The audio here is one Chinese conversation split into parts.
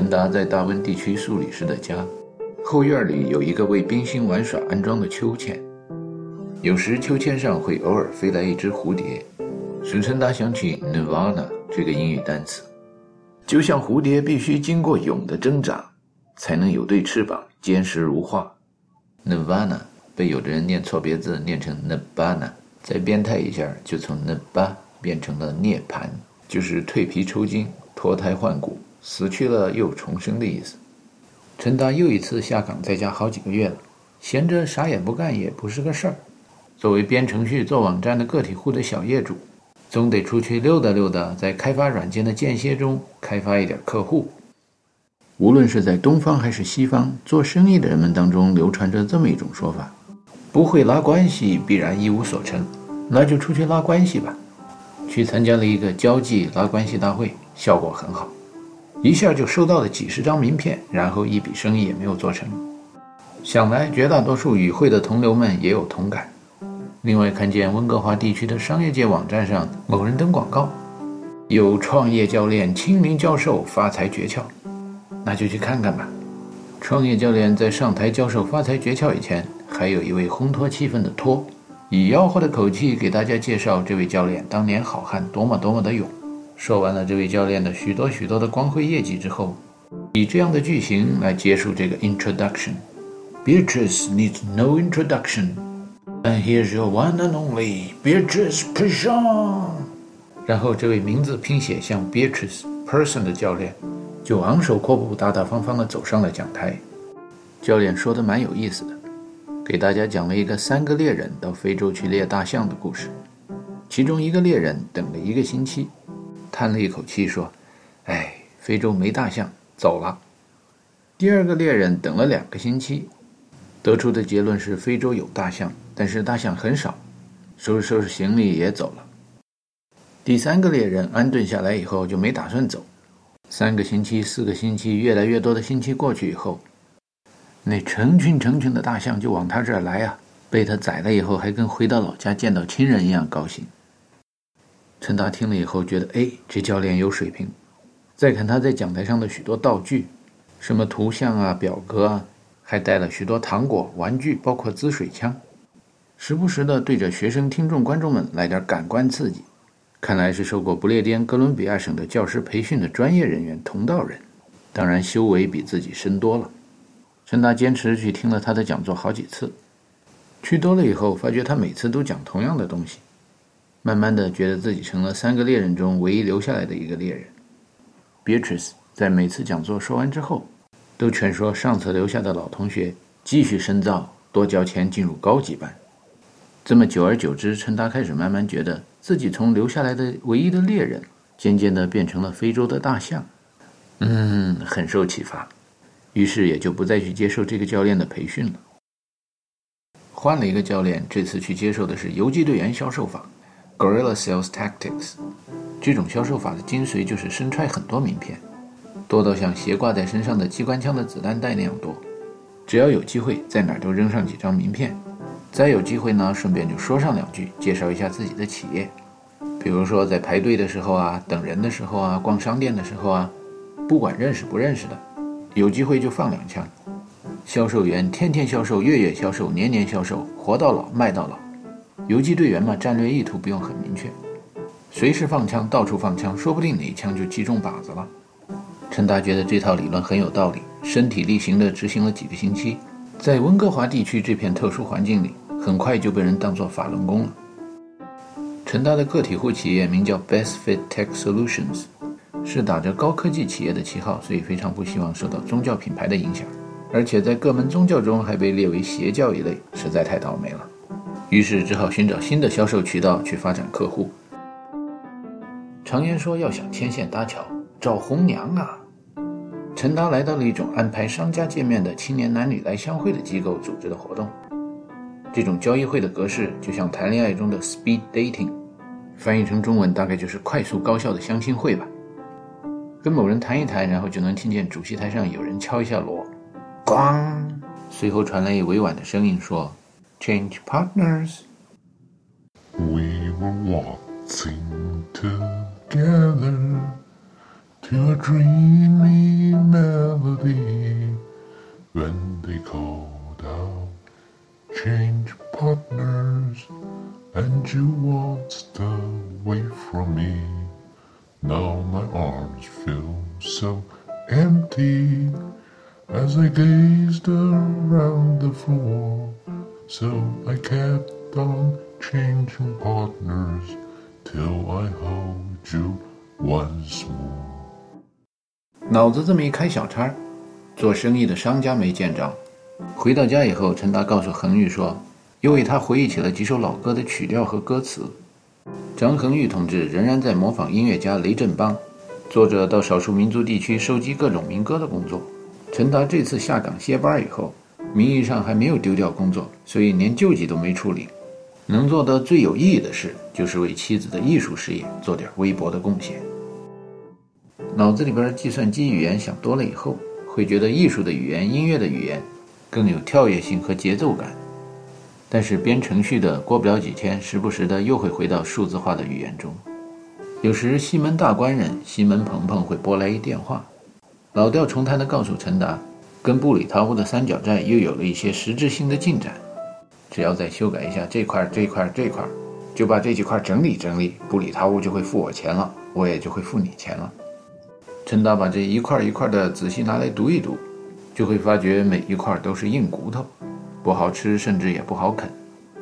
陈达在大温地区数理师的家，后院里有一个为冰心玩耍安装的秋千，有时秋千上会偶尔飞来一只蝴蝶，使陈达想起 Nirvana 这个英语单词，就像蝴蝶必须经过蛹的挣扎，才能有对翅膀坚实如画。Nirvana 被有的人念错别字，念成 Nirvana，再变态一下，就从 Nirvana 变成了涅槃，就是蜕皮抽筋、脱胎换骨。死去了又重生的意思。陈达又一次下岗在家好几个月了，闲着啥也不干也不是个事儿。作为编程序做网站的个体户的小业主，总得出去溜达溜达，在开发软件的间歇中开发一点客户。无论是在东方还是西方，做生意的人们当中流传着这么一种说法：不会拉关系，必然一无所成。那就出去拉关系吧。去参加了一个交际拉关系大会，效果很好。一下就收到了几十张名片，然后一笔生意也没有做成。想来绝大多数与会的同流们也有同感。另外，看见温哥华地区的商业界网站上某人登广告，有创业教练亲临教授发财诀窍，那就去看看吧。创业教练在上台教授发财诀窍以前，还有一位烘托气氛的托，以吆喝的口气给大家介绍这位教练当年好汉多么多么的勇。说完了这位教练的许多许多的光辉业绩之后，以这样的句型来结束这个 introduction。Beatrice needs no introduction, and here's your one and only Beatrice Person。然后这位名字拼写像 Beatrice Person 的教练，就昂首阔步、大大方方地走上了讲台。教练说的蛮有意思的，给大家讲了一个三个猎人到非洲去猎大象的故事，其中一个猎人等了一个星期。叹了一口气说：“哎，非洲没大象，走了。”第二个猎人等了两个星期，得出的结论是非洲有大象，但是大象很少，收拾收拾行李也走了。第三个猎人安顿下来以后就没打算走。三个星期、四个星期，越来越多的星期过去以后，那成群成群的大象就往他这儿来啊！被他宰了以后，还跟回到老家见到亲人一样高兴。陈达听了以后觉得，哎，这教练有水平。再看他在讲台上的许多道具，什么图像啊、表格啊，还带了许多糖果、玩具，包括滋水枪，时不时的对着学生、听众、观众们来点感官刺激。看来是受过不列颠哥伦比亚省的教师培训的专业人员，同道人。当然，修为比自己深多了。陈达坚持去听了他的讲座好几次，去多了以后，发觉他每次都讲同样的东西。慢慢的，觉得自己成了三个猎人中唯一留下来的一个猎人。Beatrice 在每次讲座说完之后，都劝说上次留下的老同学继续深造，多交钱进入高级班。这么久而久之，陈达开始慢慢觉得自己从留下来的唯一的猎人，渐渐的变成了非洲的大象。嗯，很受启发，于是也就不再去接受这个教练的培训了。换了一个教练，这次去接受的是游击队员销售法。Guerrilla Sales Tactics，这种销售法的精髓就是身揣很多名片，多到像斜挂在身上的机关枪的子弹袋那样多。只要有机会，在哪儿都扔上几张名片。再有机会呢，顺便就说上两句，介绍一下自己的企业。比如说在排队的时候啊，等人的时候啊，逛商店的时候啊，不管认识不认识的，有机会就放两枪。销售员天天销售，月月销售，年年销售，活到老卖到老。游击队员嘛，战略意图不用很明确，随时放枪，到处放枪，说不定哪一枪就击中靶子了。陈达觉得这套理论很有道理，身体力行地执行了几个星期，在温哥华地区这片特殊环境里，很快就被人当作法轮功了。陈达的个体户企业名叫 Best Fit Tech Solutions，是打着高科技企业的旗号，所以非常不希望受到宗教品牌的影响，而且在各门宗教中还被列为邪教一类，实在太倒霉了。于是只好寻找新的销售渠道去发展客户。常言说，要想牵线搭桥，找红娘啊！陈达来到了一种安排商家见面的青年男女来相会的机构组织的活动。这种交易会的格式就像谈恋爱中的 speed dating，翻译成中文大概就是快速高效的相亲会吧。跟某人谈一谈，然后就能听见主席台上有人敲一下锣，咣，随后传来一委婉的声音说。change partners. We were waltzing together to a dreamy melody when they called out, Change partners, and you waltzed away from me. Now my arms feel so empty as I gazed around the floor So I kept on changing partners till I hold you once more. 脑子这么一开小差，做生意的商家没见着。回到家以后，陈达告诉恒玉说，又为他回忆起了几首老歌的曲调和歌词。张恒玉同志仍然在模仿音乐家雷振邦，做着到少数民族地区收集各种民歌的工作。陈达这次下岗歇班以后，名义上还没有丢掉工作，所以连救济都没处理。能做的最有意义的事，就是为妻子的艺术事业做点微薄的贡献。脑子里边计算机语言想多了以后，会觉得艺术的语言、音乐的语言更有跳跃性和节奏感。但是编程序的过不了几天，时不时的又会回到数字化的语言中。有时西门大官人西门鹏鹏会拨来一电话，老调重弹的告诉陈达，跟布里塔乌的三角债又有了一些实质性的进展。只要再修改一下这块、这块、这块，就把这几块整理整理，布里塔乌就会付我钱了，我也就会付你钱了。陈达把这一块一块的仔细拿来读一读，就会发觉每一块都是硬骨头。不好吃，甚至也不好啃。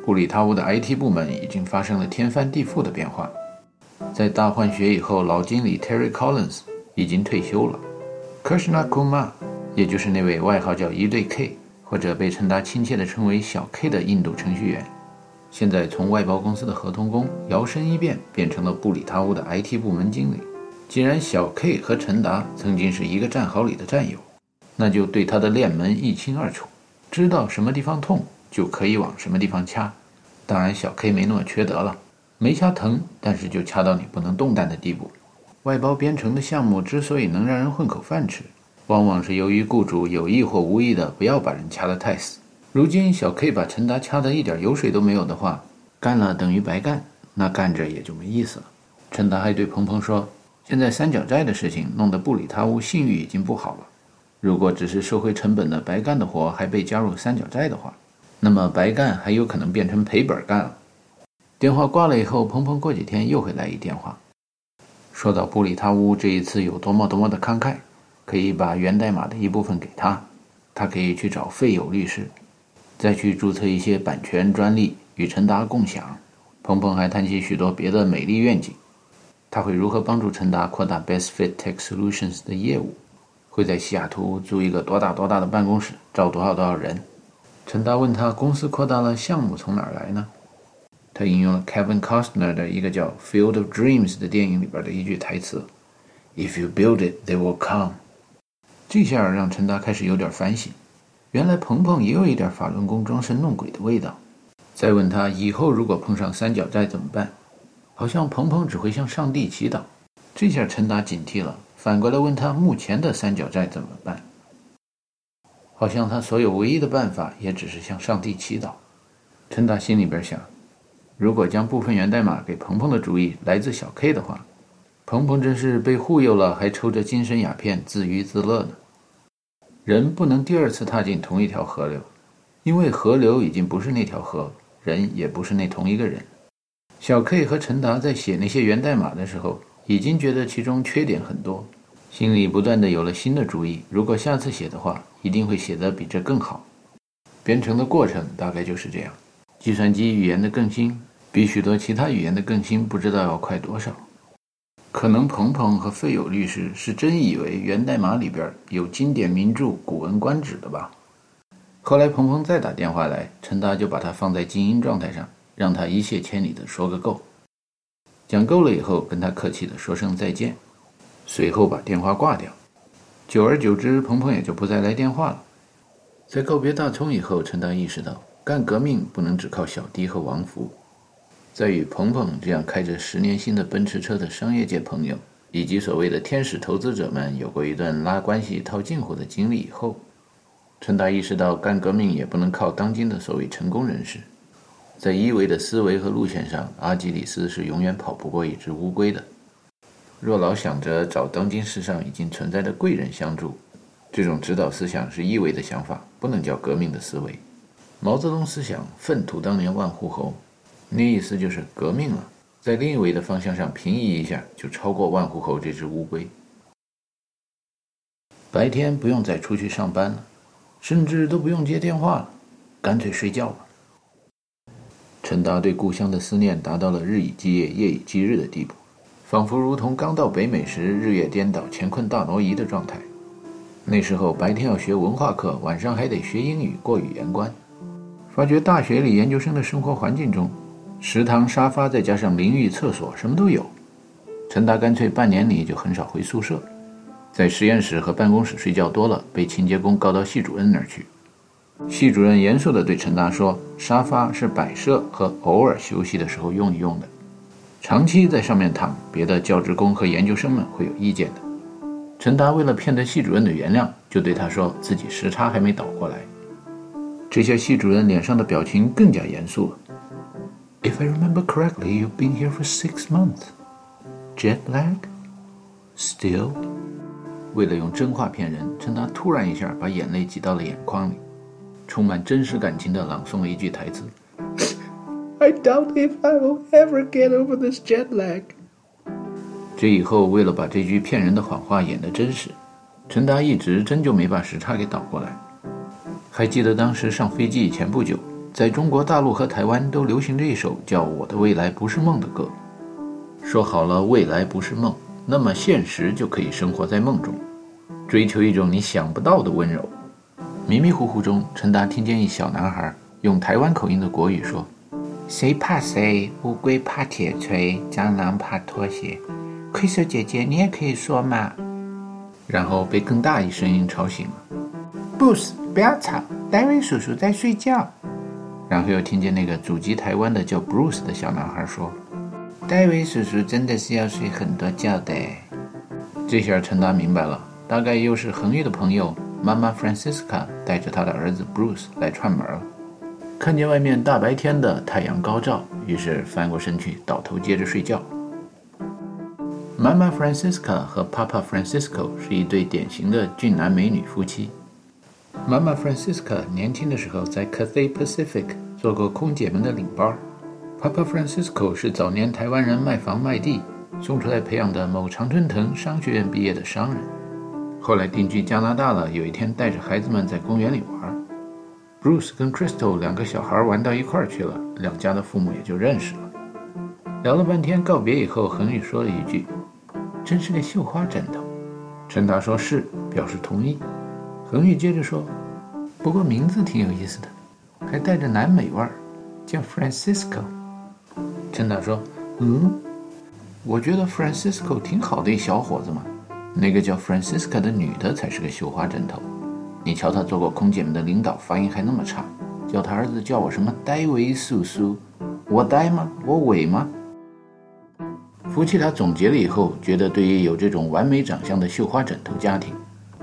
布里塔乌的 IT 部门已经发生了天翻地覆的变化。在大换血以后，老经理 Terry Collins 已经退休了。Krishna Kumar，也就是那位外号叫一对 K，或者被陈达亲切地称为小 K 的印度程序员，现在从外包公司的合同工摇身一变，变成了布里塔乌的 IT 部门经理。既然小 K 和陈达曾经是一个战壕里的战友，那就对他的链门一清二楚。知道什么地方痛，就可以往什么地方掐。当然，小 K 没那么缺德了，没掐疼，但是就掐到你不能动弹的地步。外包编程的项目之所以能让人混口饭吃，往往是由于雇主有意或无意的不要把人掐得太死。如今小 K 把陈达掐得一点油水都没有的话，干了等于白干，那干着也就没意思了。陈达还对鹏鹏说：“现在三角债的事情弄得布里塔乌信誉已经不好了。”如果只是收回成本的白干的活还被加入三角债的话，那么白干还有可能变成赔本干了。电话挂了以后，鹏鹏过几天又会来一电话，说到布里塔乌这一次有多么多么的慷慨，可以把源代码的一部分给他，他可以去找费友律师，再去注册一些版权专利与陈达共享。鹏鹏还谈起许多别的美丽愿景，他会如何帮助陈达扩大 Best Fit Tech Solutions 的业务？会在西雅图租一个多大多大的办公室，招多少多少人？陈达问他，公司扩大了，项目从哪儿来呢？他引用了 Kevin Costner 的一个叫《Field of Dreams》的电影里边的一句台词：“If you build it, they will come。”这下让陈达开始有点反省，原来鹏鹏也有一点法轮功装神弄鬼的味道。再问他以后如果碰上三角债怎么办？好像鹏鹏只会向上帝祈祷。这下陈达警惕了。反过来问他目前的三角债怎么办？好像他所有唯一的办法也只是向上帝祈祷。陈达心里边想：如果将部分源代码给鹏鹏的主意来自小 K 的话，鹏鹏真是被忽悠了，还抽着精神鸦片自娱自乐呢。人不能第二次踏进同一条河流，因为河流已经不是那条河，人也不是那同一个人。小 K 和陈达在写那些源代码的时候。已经觉得其中缺点很多，心里不断的有了新的主意。如果下次写的话，一定会写得比这更好。编程的过程大概就是这样。计算机语言的更新比许多其他语言的更新不知道要快多少。可能鹏鹏和费友律师是真以为源代码里边有经典名著《古文观止》的吧？后来鹏鹏再打电话来，陈达就把他放在静音状态上，让他一泻千里的说个够。讲够了以后，跟他客气的说声再见，随后把电话挂掉。久而久之，鹏鹏也就不再来电话了。在告别大葱以后，陈达意识到，干革命不能只靠小弟和王福。在与鹏鹏这样开着十年新的奔驰车的商业界朋友，以及所谓的天使投资者们有过一段拉关系套近乎的经历以后，陈达意识到，干革命也不能靠当今的所谓成功人士。在一维的思维和路线上，阿基里斯是永远跑不过一只乌龟的。若老想着找当今世上已经存在的贵人相助，这种指导思想是一维的想法，不能叫革命的思维。毛泽东思想粪土当年万户侯，那意思就是革命了，在另一维的方向上平移一下，就超过万户侯这只乌龟。白天不用再出去上班了，甚至都不用接电话了，干脆睡觉吧。陈达对故乡的思念达到了日以继夜、夜以继日的地步，仿佛如同刚到北美时日月颠倒、乾坤大挪移的状态。那时候白天要学文化课，晚上还得学英语过语言关。发觉大学里研究生的生活环境中，食堂沙发再加上淋浴、厕所什么都有。陈达干脆半年里就很少回宿舍，在实验室和办公室睡觉多了，被清洁工告到系主任那儿去。系主任严肃地对陈达说：“沙发是摆设和偶尔休息的时候用一用的，长期在上面躺，别的教职工和研究生们会有意见的。”陈达为了骗得系主任的原谅，就对他说自己时差还没倒过来。这下系主任脸上的表情更加严肃了。If I remember correctly, you've been here for six months. Jet lag? Still? 为了用真话骗人，陈达突然一下把眼泪挤到了眼眶里。充满真实感情的朗诵了一句台词：“I doubt if I will ever get over this jet lag。”这以后，为了把这句骗人的谎话演得真实，陈达一直真就没把时差给倒过来。还记得当时上飞机以前不久，在中国大陆和台湾都流行着一首叫《我的未来不是梦》的歌。说好了，未来不是梦，那么现实就可以生活在梦中，追求一种你想不到的温柔。迷迷糊糊中，陈达听见一小男孩用台湾口音的国语说：“谁怕谁？乌龟怕铁锤，蟑螂怕拖鞋。魁首姐姐，你也可以说嘛。”然后被更大一声音吵醒了：“Bruce，不要吵，戴维叔叔在睡觉。”然后又听见那个祖籍台湾的叫 Bruce 的小男孩说：“戴维叔叔真的是要睡很多觉的。”这下陈达明白了，大概又是恒玉的朋友。妈妈 Francisca 带着他的儿子 Bruce 来串门了，看见外面大白天的太阳高照，于是翻过身去倒头接着睡觉。妈妈 Francisca 和 Papa Francisco 是一对典型的俊男美女夫妻。妈妈 Francisca 年轻的时候在 Cathay Pacific 做过空姐们的领班，Papa Francisco 是早年台湾人卖房卖地送出来培养的某常春藤商学院毕业的商人。后来定居加拿大了。有一天，带着孩子们在公园里玩，Bruce 跟 Crystal 两个小孩玩到一块儿去了，两家的父母也就认识了。聊了半天，告别以后，恒宇说了一句：“真是个绣花枕头。”陈达说是，表示同意。恒宇接着说：“不过名字挺有意思的，还带着南美味儿，叫 Francisco。”陈导说：“嗯，我觉得 Francisco 挺好的一小伙子嘛。”那个叫 Francisca 的女的才是个绣花枕头，你瞧她做过空姐们的领导，发音还那么差，叫她儿子叫我什么戴维叔叔，我呆吗？我伟吗？夫妻俩总结了以后，觉得对于有这种完美长相的绣花枕头家庭，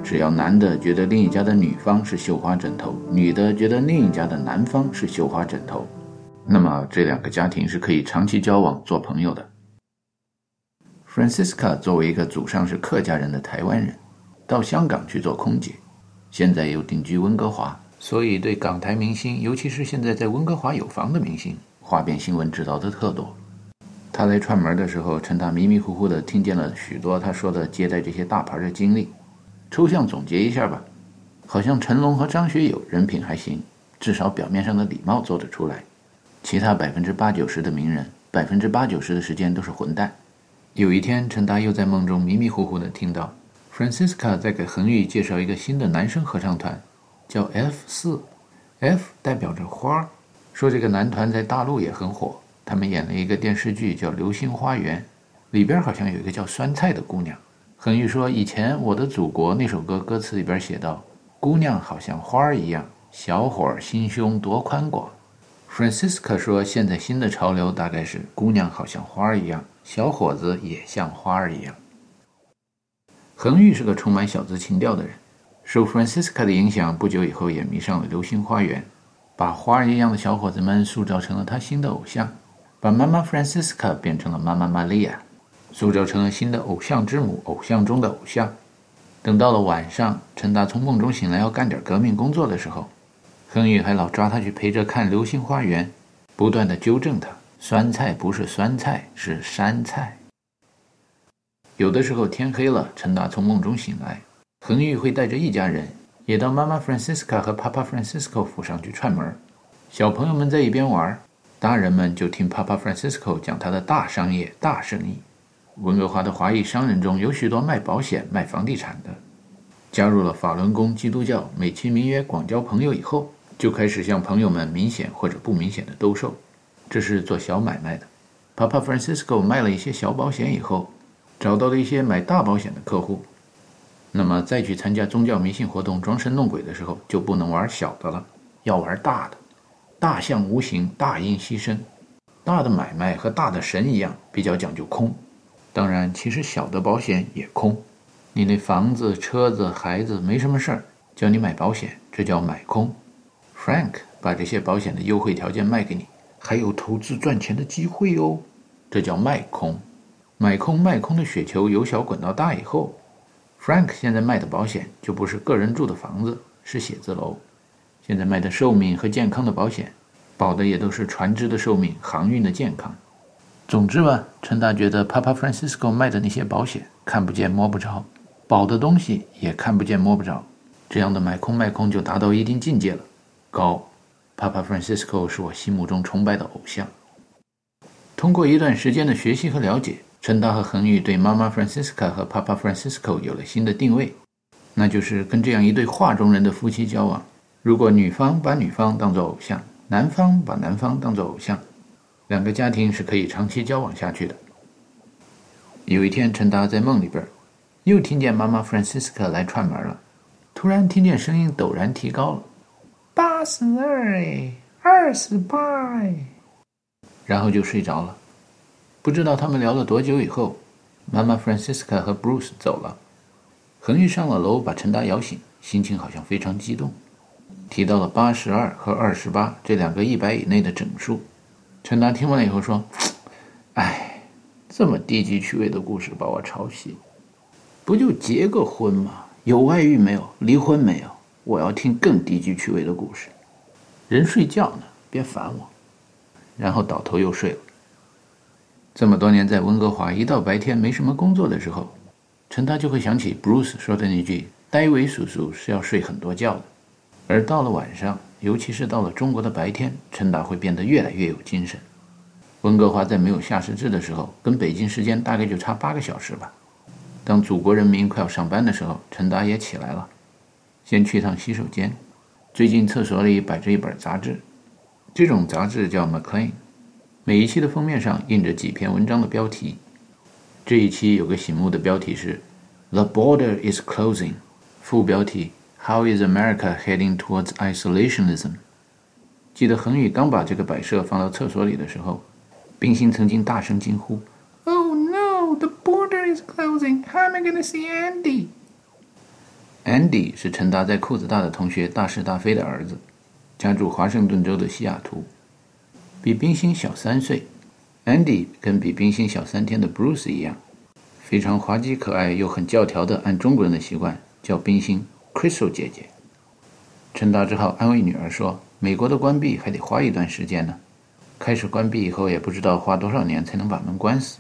只要男的觉得另一家的女方是绣花枕头，女的觉得另一家的男方是绣花枕头，那么这两个家庭是可以长期交往做朋友的。Francisca 作为一个祖上是客家人的台湾人，到香港去做空姐，现在又定居温哥华，所以对港台明星，尤其是现在在温哥华有房的明星，花边新闻知道的特多。他来串门的时候，趁他迷迷糊糊的听见了许多他说的接待这些大牌的经历。抽象总结一下吧，好像成龙和张学友人品还行，至少表面上的礼貌做得出来。其他百分之八九十的名人，百分之八九十的时间都是混蛋。有一天，陈达又在梦中迷迷糊糊地听到，Francisca 在给恒宇介绍一个新的男生合唱团，叫 F 四，F 代表着花儿，说这个男团在大陆也很火。他们演了一个电视剧叫《流星花园》，里边好像有一个叫酸菜的姑娘。恒玉说，以前我的祖国那首歌歌词里边写道：“姑娘好像花儿一样，小伙儿心胸多宽广。” Francisca 说，现在新的潮流大概是姑娘好像花儿一样。小伙子也像花儿一样。恒玉是个充满小资情调的人，受 Francisca 的影响，不久以后也迷上了《流星花园》，把花儿一样的小伙子们塑造成了他新的偶像，把妈妈 Francisca 变成了妈妈 Maria，塑造成了新的偶像之母，偶像中的偶像。等到了晚上，陈达从梦中醒来要干点革命工作的时候，恒玉还老抓他去陪着看《流星花园》，不断的纠正他。酸菜不是酸菜，是山菜。有的时候天黑了，陈达从梦中醒来，恒玉会带着一家人也到妈妈 Francisca 和 Papa Francisco 府上去串门。小朋友们在一边玩，大人们就听 Papa Francisco 讲他的大商业、大生意。温哥华的华裔商人中有许多卖保险、卖房地产的。加入了法轮功基督教，美其名曰广交朋友以后，就开始向朋友们明显或者不明显的兜售，这是做小买卖的。Papa Francisco 卖了一些小保险以后，找到了一些买大保险的客户。那么再去参加宗教迷信活动、装神弄鬼的时候，就不能玩小的了，要玩大的。大象无形，大音希声。大的买卖和大的神一样，比较讲究空。当然，其实小的保险也空。你那房子、车子、孩子没什么事儿，叫你买保险，这叫买空。Frank 把这些保险的优惠条件卖给你，还有投资赚钱的机会哦，这叫卖空。买空卖空的雪球由小滚到大以后，Frank 现在卖的保险就不是个人住的房子，是写字楼。现在卖的寿命和健康的保险，保的也都是船只的寿命、航运的健康。总之吧，陈达觉得 Papa Francisco 卖的那些保险看不见摸不着，保的东西也看不见摸不着，这样的买空卖空就达到一定境界了，高。Papa Francisco 是我心目中崇拜的偶像。通过一段时间的学习和了解，陈达和恒宇对妈妈 Francisca 和 Papa Francisco 有了新的定位，那就是跟这样一对画中人的夫妻交往。如果女方把女方当作偶像，男方把男方当作偶像。两个家庭是可以长期交往下去的。有一天，陈达在梦里边，又听见妈妈 Francisca 来串门了。突然听见声音陡然提高了：“八十二哎，二十八哎。”然后就睡着了。不知道他们聊了多久以后，妈妈 Francisca 和 Bruce 走了。恒玉上了楼，把陈达摇醒，心情好像非常激动，提到了八十二和二十八这两个一百以内的整数。陈达听完以后说：“哎，这么低级趣味的故事把我吵醒，不就结个婚吗？有外遇没有？离婚没有？我要听更低级趣味的故事。人睡觉呢，别烦我。”然后倒头又睡了。这么多年在温哥华，一到白天没什么工作的时候，陈达就会想起 Bruce 说的那句：“戴维叔叔是要睡很多觉的。”而到了晚上。尤其是到了中国的白天，陈达会变得越来越有精神。温哥华在没有夏时制的时候，跟北京时间大概就差八个小时吧。当祖国人民快要上班的时候，陈达也起来了，先去趟洗手间。最近厕所里摆着一本杂志，这种杂志叫《McLean》，每一期的封面上印着几篇文章的标题。这一期有个醒目的标题是 “The border is closing”，副标题。How is America heading towards isolationism？记得恒宇刚把这个摆设放到厕所里的时候，冰心曾经大声惊呼：“Oh no! The border is closing. How am I going to see Andy？” Andy 是陈达在裤子大的同学大是大非的儿子，家住华盛顿州的西雅图，比冰心小三岁。Andy 跟比冰心小三天的 Bruce 一样，非常滑稽可爱又很教条的，按中国人的习惯叫冰心。Crystal 姐姐，陈达只好安慰女儿说：“美国的关闭还得花一段时间呢，开始关闭以后也不知道花多少年才能把门关死。”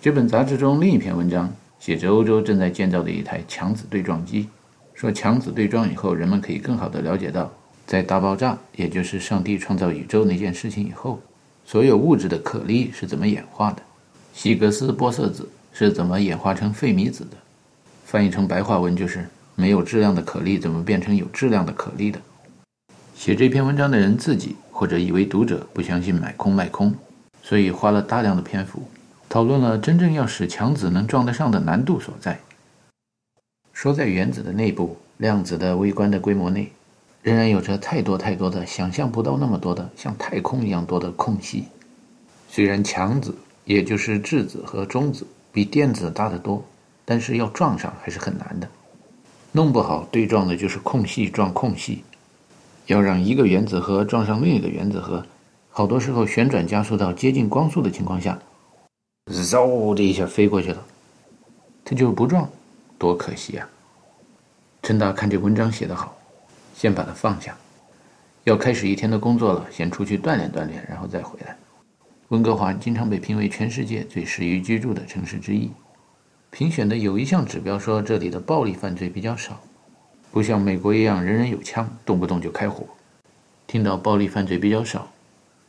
这本杂志中另一篇文章写着欧洲正在建造的一台强子对撞机，说强子对撞以后，人们可以更好地了解到，在大爆炸，也就是上帝创造宇宙那件事情以后，所有物质的可粒是怎么演化的，希格斯玻色子是怎么演化成费米子的，翻译成白话文就是。没有质量的可粒怎么变成有质量的可粒的？写这篇文章的人自己或者以为读者不相信买空卖空，所以花了大量的篇幅讨论了真正要使强子能撞得上的难度所在。说在原子的内部，量子的微观的规模内，仍然有着太多太多的想象不到那么多的像太空一样多的空隙。虽然强子也就是质子和中子比电子大得多，但是要撞上还是很难的。弄不好对撞的就是空隙撞空隙，要让一个原子核撞上另一个原子核，好多时候旋转加速到接近光速的情况下，嗖的一下飞过去了，它就是不撞，多可惜啊！陈达看这文章写得好，先把它放下，要开始一天的工作了，先出去锻炼锻炼，然后再回来。温哥华经常被评为全世界最适宜居住的城市之一。评选的有一项指标说这里的暴力犯罪比较少，不像美国一样人人有枪，动不动就开火。听到暴力犯罪比较少，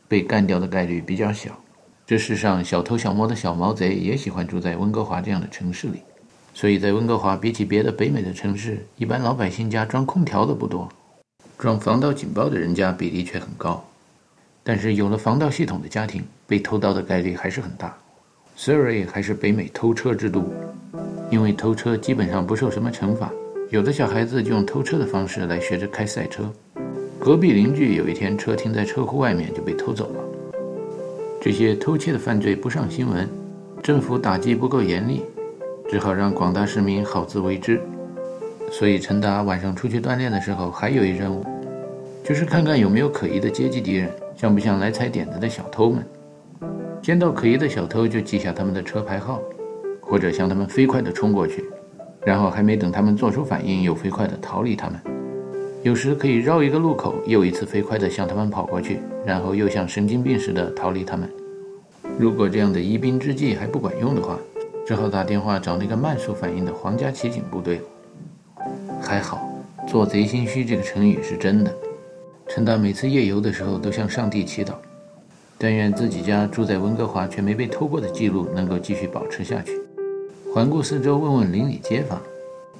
被干掉的概率比较小。这世上小偷小摸的小毛贼也喜欢住在温哥华这样的城市里，所以在温哥华比起别的北美的城市，一般老百姓家装空调的不多，装防盗警报的人家比例却很高。但是有了防盗系统的家庭，被偷盗的概率还是很大。Surrey 还是北美偷车之都，因为偷车基本上不受什么惩罚，有的小孩子就用偷车的方式来学着开赛车。隔壁邻居有一天车停在车库外面就被偷走了。这些偷窃的犯罪不上新闻，政府打击不够严厉，只好让广大市民好自为之。所以陈达晚上出去锻炼的时候还有一任务，就是看看有没有可疑的阶级敌人，像不像来踩点子的小偷们。见到可疑的小偷就记下他们的车牌号，或者向他们飞快地冲过去，然后还没等他们做出反应，又飞快地逃离他们。有时可以绕一个路口，又一次飞快地向他们跑过去，然后又像神经病似的逃离他们。如果这样的疑兵之计还不管用的话，只好打电话找那个慢速反应的皇家骑警部队。还好，做贼心虚这个成语是真的。陈达每次夜游的时候都向上帝祈祷，但愿自己家住在温哥华却没被偷过的记录能够继续保持下去。环顾四周，问问邻里街坊，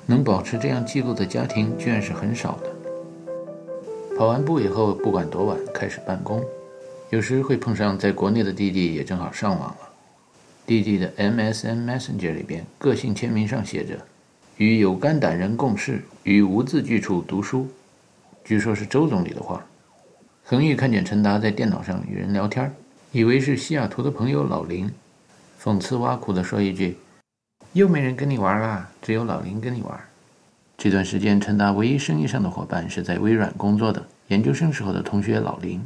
能保持这样记录的家庭居然是很少的。跑完步以后，不管多晚开始办公，有时会碰上在国内的弟弟也正好上网了。弟弟的 MSN Messenger 里边个性签名上写着：“与有肝胆人共事，于无字句处读书。”据说是周总理的话。恒玉看见陈达在电脑上与人聊天，以为是西雅图的朋友老林，讽刺挖苦地说一句：“又没人跟你玩啦，只有老林跟你玩。”这段时间，陈达唯一生意上的伙伴是在微软工作的研究生时候的同学老林。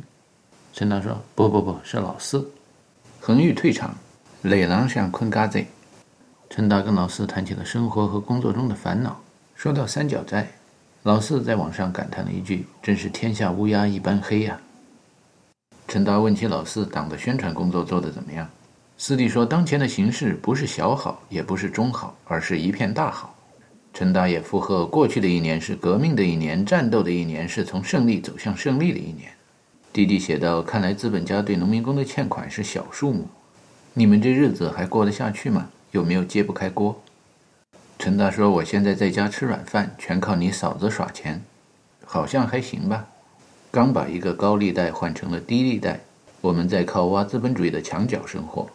陈达说：“不不不是老四。”恒玉退场，累狼想困嘎子。陈达跟老四谈起了生活和工作中的烦恼。说到三角债，老四在网上感叹了一句：“真是天下乌鸦一般黑呀。”陈达问起老四党的宣传工作做得怎么样，四弟说：“当前的形势不是小好，也不是中好，而是一片大好。”陈达也附和：“过去的一年是革命的一年，战斗的一年，是从胜利走向胜利的一年。”弟弟写道：“看来资本家对农民工的欠款是小数目，你们这日子还过得下去吗？有没有揭不开锅？”陈达说：“我现在在家吃软饭，全靠你嫂子耍钱，好像还行吧。刚把一个高利贷换成了低利贷，我们在靠挖资本主义的墙角生活。”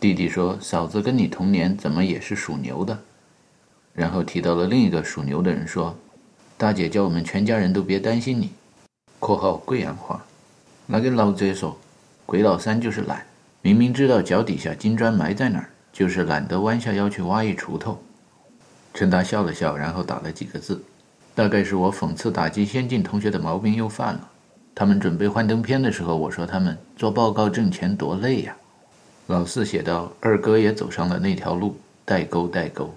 弟弟说：“嫂子跟你同年，怎么也是属牛的？”然后提到了另一个属牛的人说：“大姐叫我们全家人都别担心你。”（括号贵阳话）那个老贼说：“鬼老三就是懒，明明知道脚底下金砖埋在哪儿，就是懒得弯下腰去挖一锄头。”陈达笑了笑，然后打了几个字：“大概是我讽刺打击先进同学的毛病又犯了。他们准备幻灯片的时候，我说他们做报告挣钱多累呀。”老四写道：“二哥也走上了那条路，代沟代沟。”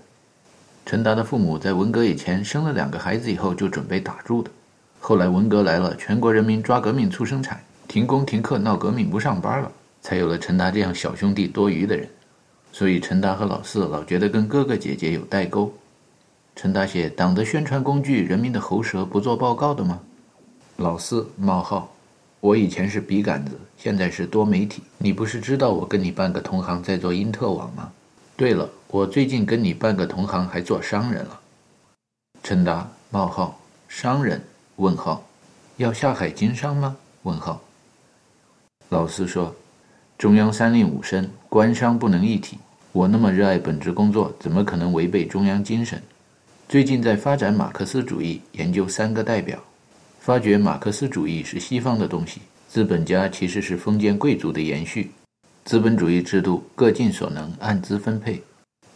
陈达的父母在文革以前生了两个孩子以后就准备打住的，后来文革来了，全国人民抓革命促生产，停工停课闹革命不上班了，才有了陈达这样小兄弟多余的人。所以陈达和老四老觉得跟哥哥姐姐有代沟。陈达写：党的宣传工具，人民的喉舌，不做报告的吗？老四冒号：我以前是笔杆子，现在是多媒体。你不是知道我跟你半个同行在做因特网吗？对了。我最近跟你半个同行还做商人了。陈达冒号商人问号要下海经商吗？问号。老四说：“中央三令五申，官商不能一体。我那么热爱本职工作，怎么可能违背中央精神？最近在发展马克思主义，研究三个代表，发觉马克思主义是西方的东西，资本家其实是封建贵族的延续，资本主义制度各尽所能，按资分配。”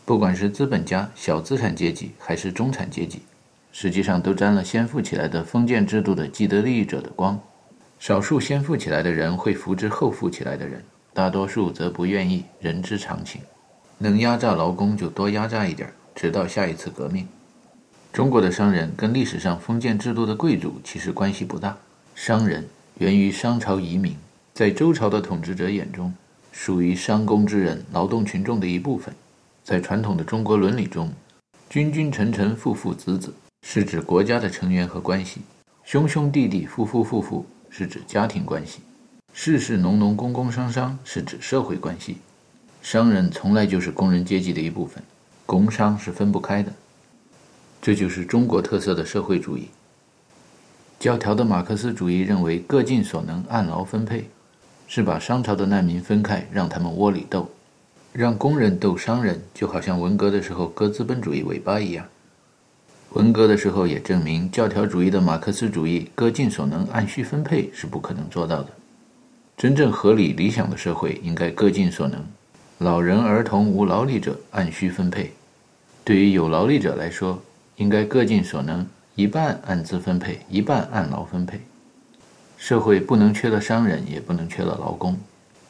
不管是资本家、小资产阶级还是中产阶级，实际上都沾了先富起来的封建制度的既得利益者的光。少数先富起来的人会扶植后富起来的人，大多数则不愿意。人之常情，能压榨劳工就多压榨一点，直到下一次革命。中国的商人跟历史上封建制度的贵族其实关系不大。商人源于商朝移民，在周朝的统治者眼中，属于商工之人、劳动群众的一部分。在传统的中国伦理中，君君臣臣父父子子是指国家的成员和关系，兄兄弟弟夫夫妇妇是指家庭关系，事事农农工工商商是指社会关系。商人从来就是工人阶级的一部分，工商是分不开的。这就是中国特色的社会主义。教条的马克思主义认为，各尽所能，按劳分配，是把商朝的难民分开，让他们窝里斗，让工人斗商人，就好像文革的时候割资本主义尾巴一样。文革的时候也证明，教条主义的马克思主义各尽所能，按需分配是不可能做到的。真正合理理想的社会应该各尽所能，老人儿童无劳力者按需分配，对于有劳力者来说，应该各尽所能。一半按资分配，一半按劳分配。社会不能缺了商人，也不能缺了劳工，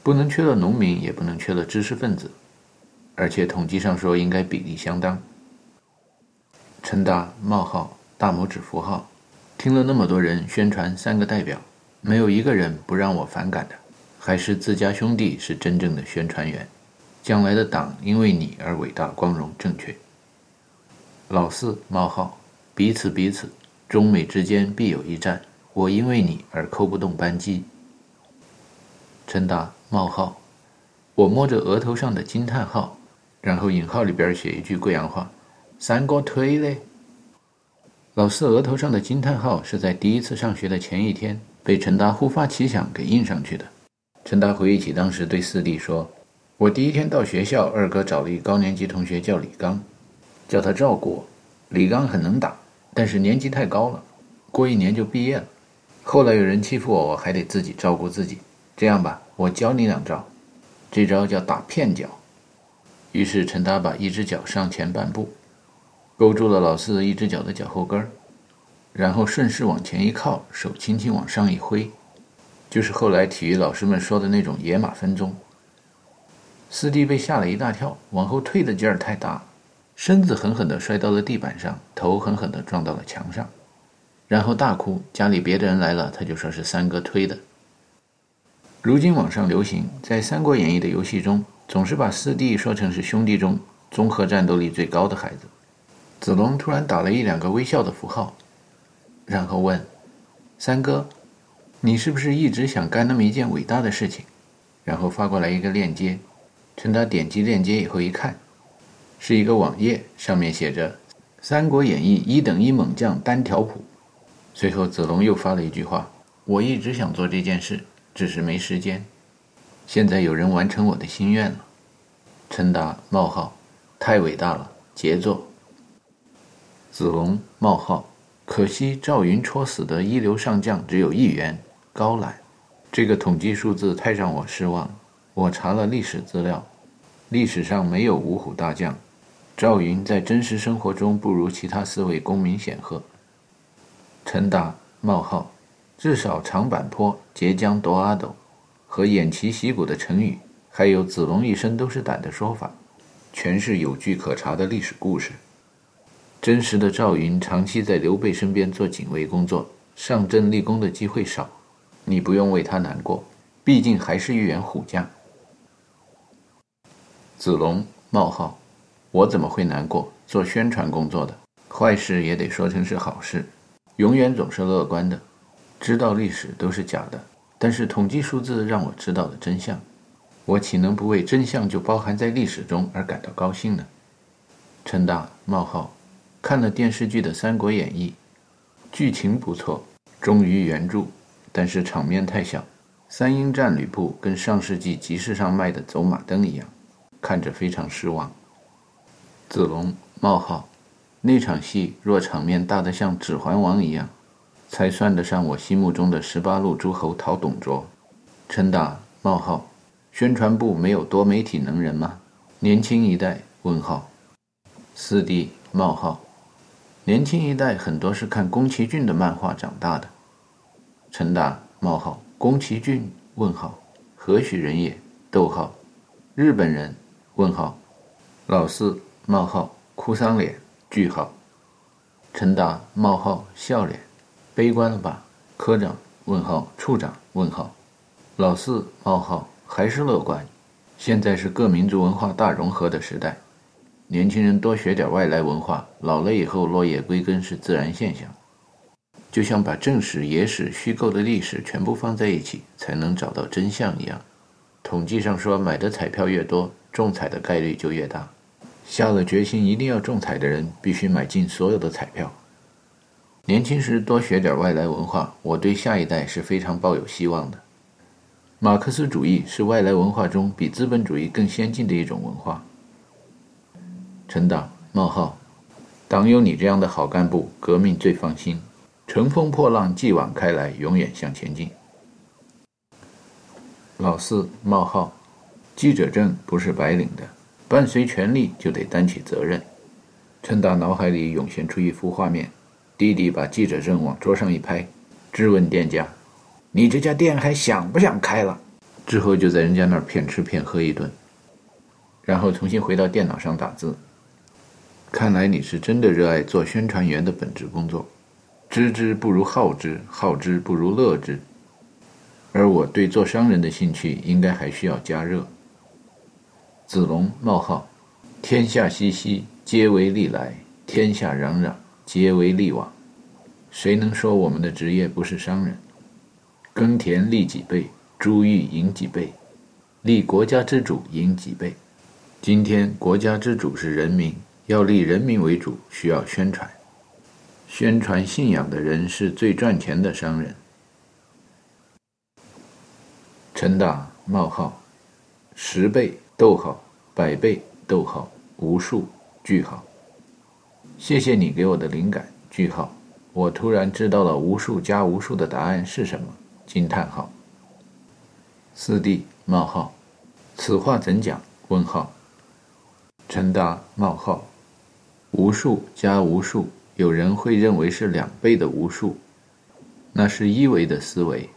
不能缺了农民，也不能缺了知识分子。而且统计上说，应该比例相当。陈达冒号大拇指符号，听了那么多人宣传三个代表，没有一个人不让我反感的。还是自家兄弟是真正的宣传员。将来的党因为你而伟大、光荣、正确。老四冒号。彼此彼此，中美之间必有一战。我因为你而扣不动扳机。陈达冒号，我摸着额头上的惊叹号，然后引号里边写一句贵阳话：“三哥推嘞。”老四额头上的惊叹号是在第一次上学的前一天被陈达忽发奇想给印上去的。陈达回忆起当时对四弟说：“我第一天到学校，二哥找了一高年级同学叫李刚，叫他照顾我。李刚很能打。”但是年纪太高了，过一年就毕业了。后来有人欺负我，我还得自己照顾自己。这样吧，我教你两招，这招叫打片脚。于是陈达把一只脚上前半步，勾住了老四的一只脚的脚后跟，然后顺势往前一靠，手轻轻往上一挥，就是后来体育老师们说的那种野马分鬃。四弟被吓了一大跳，往后退的劲儿太大。身子狠狠地摔到了地板上，头狠狠地撞到了墙上，然后大哭。家里别的人来了，他就说是三哥推的。如今网上流行，在《三国演义》的游戏中，总是把四弟说成是兄弟中综合战斗力最高的孩子。子龙突然打了一两个微笑的符号，然后问：“三哥，你是不是一直想干那么一件伟大的事情？”然后发过来一个链接，趁他点击链接以后一看。是一个网页，上面写着《三国演义》一等一猛将单条谱。随后子龙又发了一句话：“我一直想做这件事，只是没时间。现在有人完成我的心愿了。”陈达冒号，太伟大了，杰作。子龙冒号，可惜赵云戳死的一流上将只有一员高览。这个统计数字太让我失望。我查了历史资料，历史上没有五虎大将。赵云在真实生活中不如其他四位功名显赫。陈达冒号，至少长坂坡、截江夺阿斗和偃旗息鼓的成语，还有子龙一身都是胆的说法，全是有据可查的历史故事。真实的赵云长期在刘备身边做警卫工作，上阵立功的机会少，你不用为他难过，毕竟还是一员虎将。子龙冒号。我怎么会难过？做宣传工作的，坏事也得说成是好事，永远总是乐观的。知道历史都是假的，但是统计数字让我知道了真相，我岂能不为真相就包含在历史中而感到高兴呢？陈大冒号，看了电视剧的《三国演义》，剧情不错，忠于原著，但是场面太小，三英战吕布跟上世纪集市上卖的走马灯一样，看着非常失望。子龙冒号，那场戏若场面大得像《指环王》一样，才算得上我心目中的十八路诸侯讨董卓。陈达冒号，宣传部没有多媒体能人吗？年轻一代问号。四弟冒号，年轻一代很多是看宫崎骏的漫画长大的。陈达冒号，宫崎骏问号，何许人也？逗号，日本人问号。老四。冒号哭丧脸句号，陈达冒号笑脸，悲观了吧？科长问号处长问号，老四冒号还是乐观。现在是各民族文化大融合的时代，年轻人多学点外来文化，老了以后落叶归根是自然现象。就像把正史、野史、虚构的历史全部放在一起，才能找到真相一样。统计上说，买的彩票越多，中彩的概率就越大。下了决心一定要中彩的人，必须买进所有的彩票。年轻时多学点外来文化，我对下一代是非常抱有希望的。马克思主义是外来文化中比资本主义更先进的一种文化。陈党冒号，党有你这样的好干部，革命最放心。乘风破浪，继往开来，永远向前进。老四冒号，记者证不是白领的，伴随权力就得担起责任。陈达脑海里涌现出一幅画面：弟弟把记者证往桌上一拍，质问店家：“你这家店还想不想开了？”之后就在人家那儿骗吃骗喝一顿，然后重新回到电脑上打字。看来你是真的热爱做宣传员的本职工作。知之不如好之，好之不如乐之。而我对做商人的兴趣，应该还需要加热。子龙冒号，天下熙熙，皆为利来；天下攘攘，皆为利往。谁能说我们的职业不是商人？耕田利几倍，珠玉赢几倍，立国家之主赢几倍。今天国家之主是人民，要立人民为主，需要宣传。宣传信仰的人是最赚钱的商人。陈大冒号，十倍逗号，百倍逗号，无数句号。谢谢你给我的灵感句号。我突然知道了无数加无数的答案是什么惊叹号。四弟冒号，此话怎讲问号。陈达冒号，无数加无数。有人会认为是两倍的无数，那是一维的思维。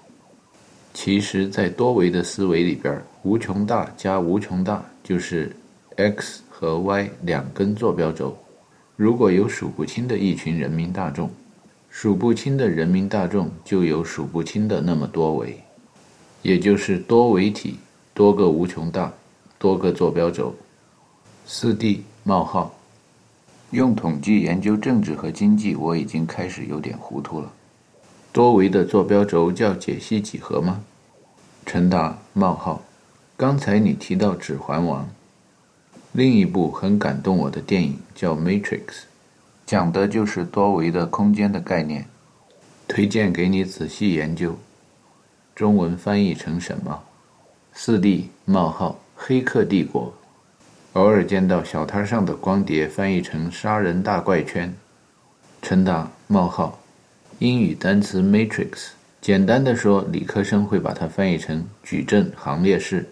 其实，在多维的思维里边，无穷大加无穷大就是 x 和 y 两根坐标轴。如果有数不清的一群人民大众，数不清的人民大众就有数不清的那么多维，也就是多维体，多个无穷大，多个坐标轴。四 D 冒号。用统计研究政治和经济，我已经开始有点糊涂了。多维的坐标轴叫解析几何吗？陈大冒号，刚才你提到《指环王》，另一部很感动我的电影叫《Matrix》，讲的就是多维的空间的概念，推荐给你仔细研究。中文翻译成什么？四 D 冒号，黑客帝国。偶尔见到小摊上的光碟翻译成“杀人大怪圈”，陈达冒号，英语单词 “matrix”，简单的说，理科生会把它翻译成矩阵行列式，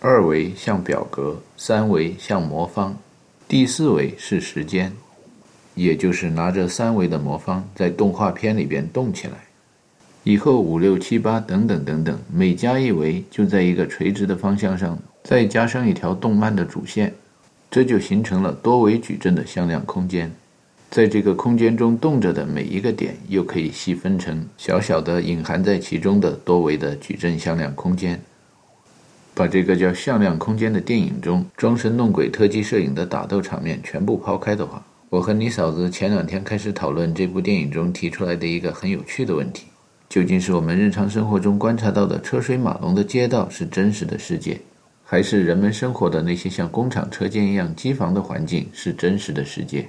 二维像表格，三维像魔方，第四维是时间，也就是拿着三维的魔方在动画片里边动起来，以后五六七八等等等等，每加一维就在一个垂直的方向上。再加上一条动漫的主线，这就形成了多维矩阵的向量空间。在这个空间中动着的每一个点，又可以细分成小小的隐含在其中的多维的矩阵向量空间。把这个叫向量空间的电影中装神弄鬼特技摄影的打斗场面全部抛开的话，我和你嫂子前两天开始讨论这部电影中提出来的一个很有趣的问题：究竟是我们日常生活中观察到的车水马龙的街道是真实的世界？还是人们生活的那些像工厂车间一样机房的环境是真实的世界。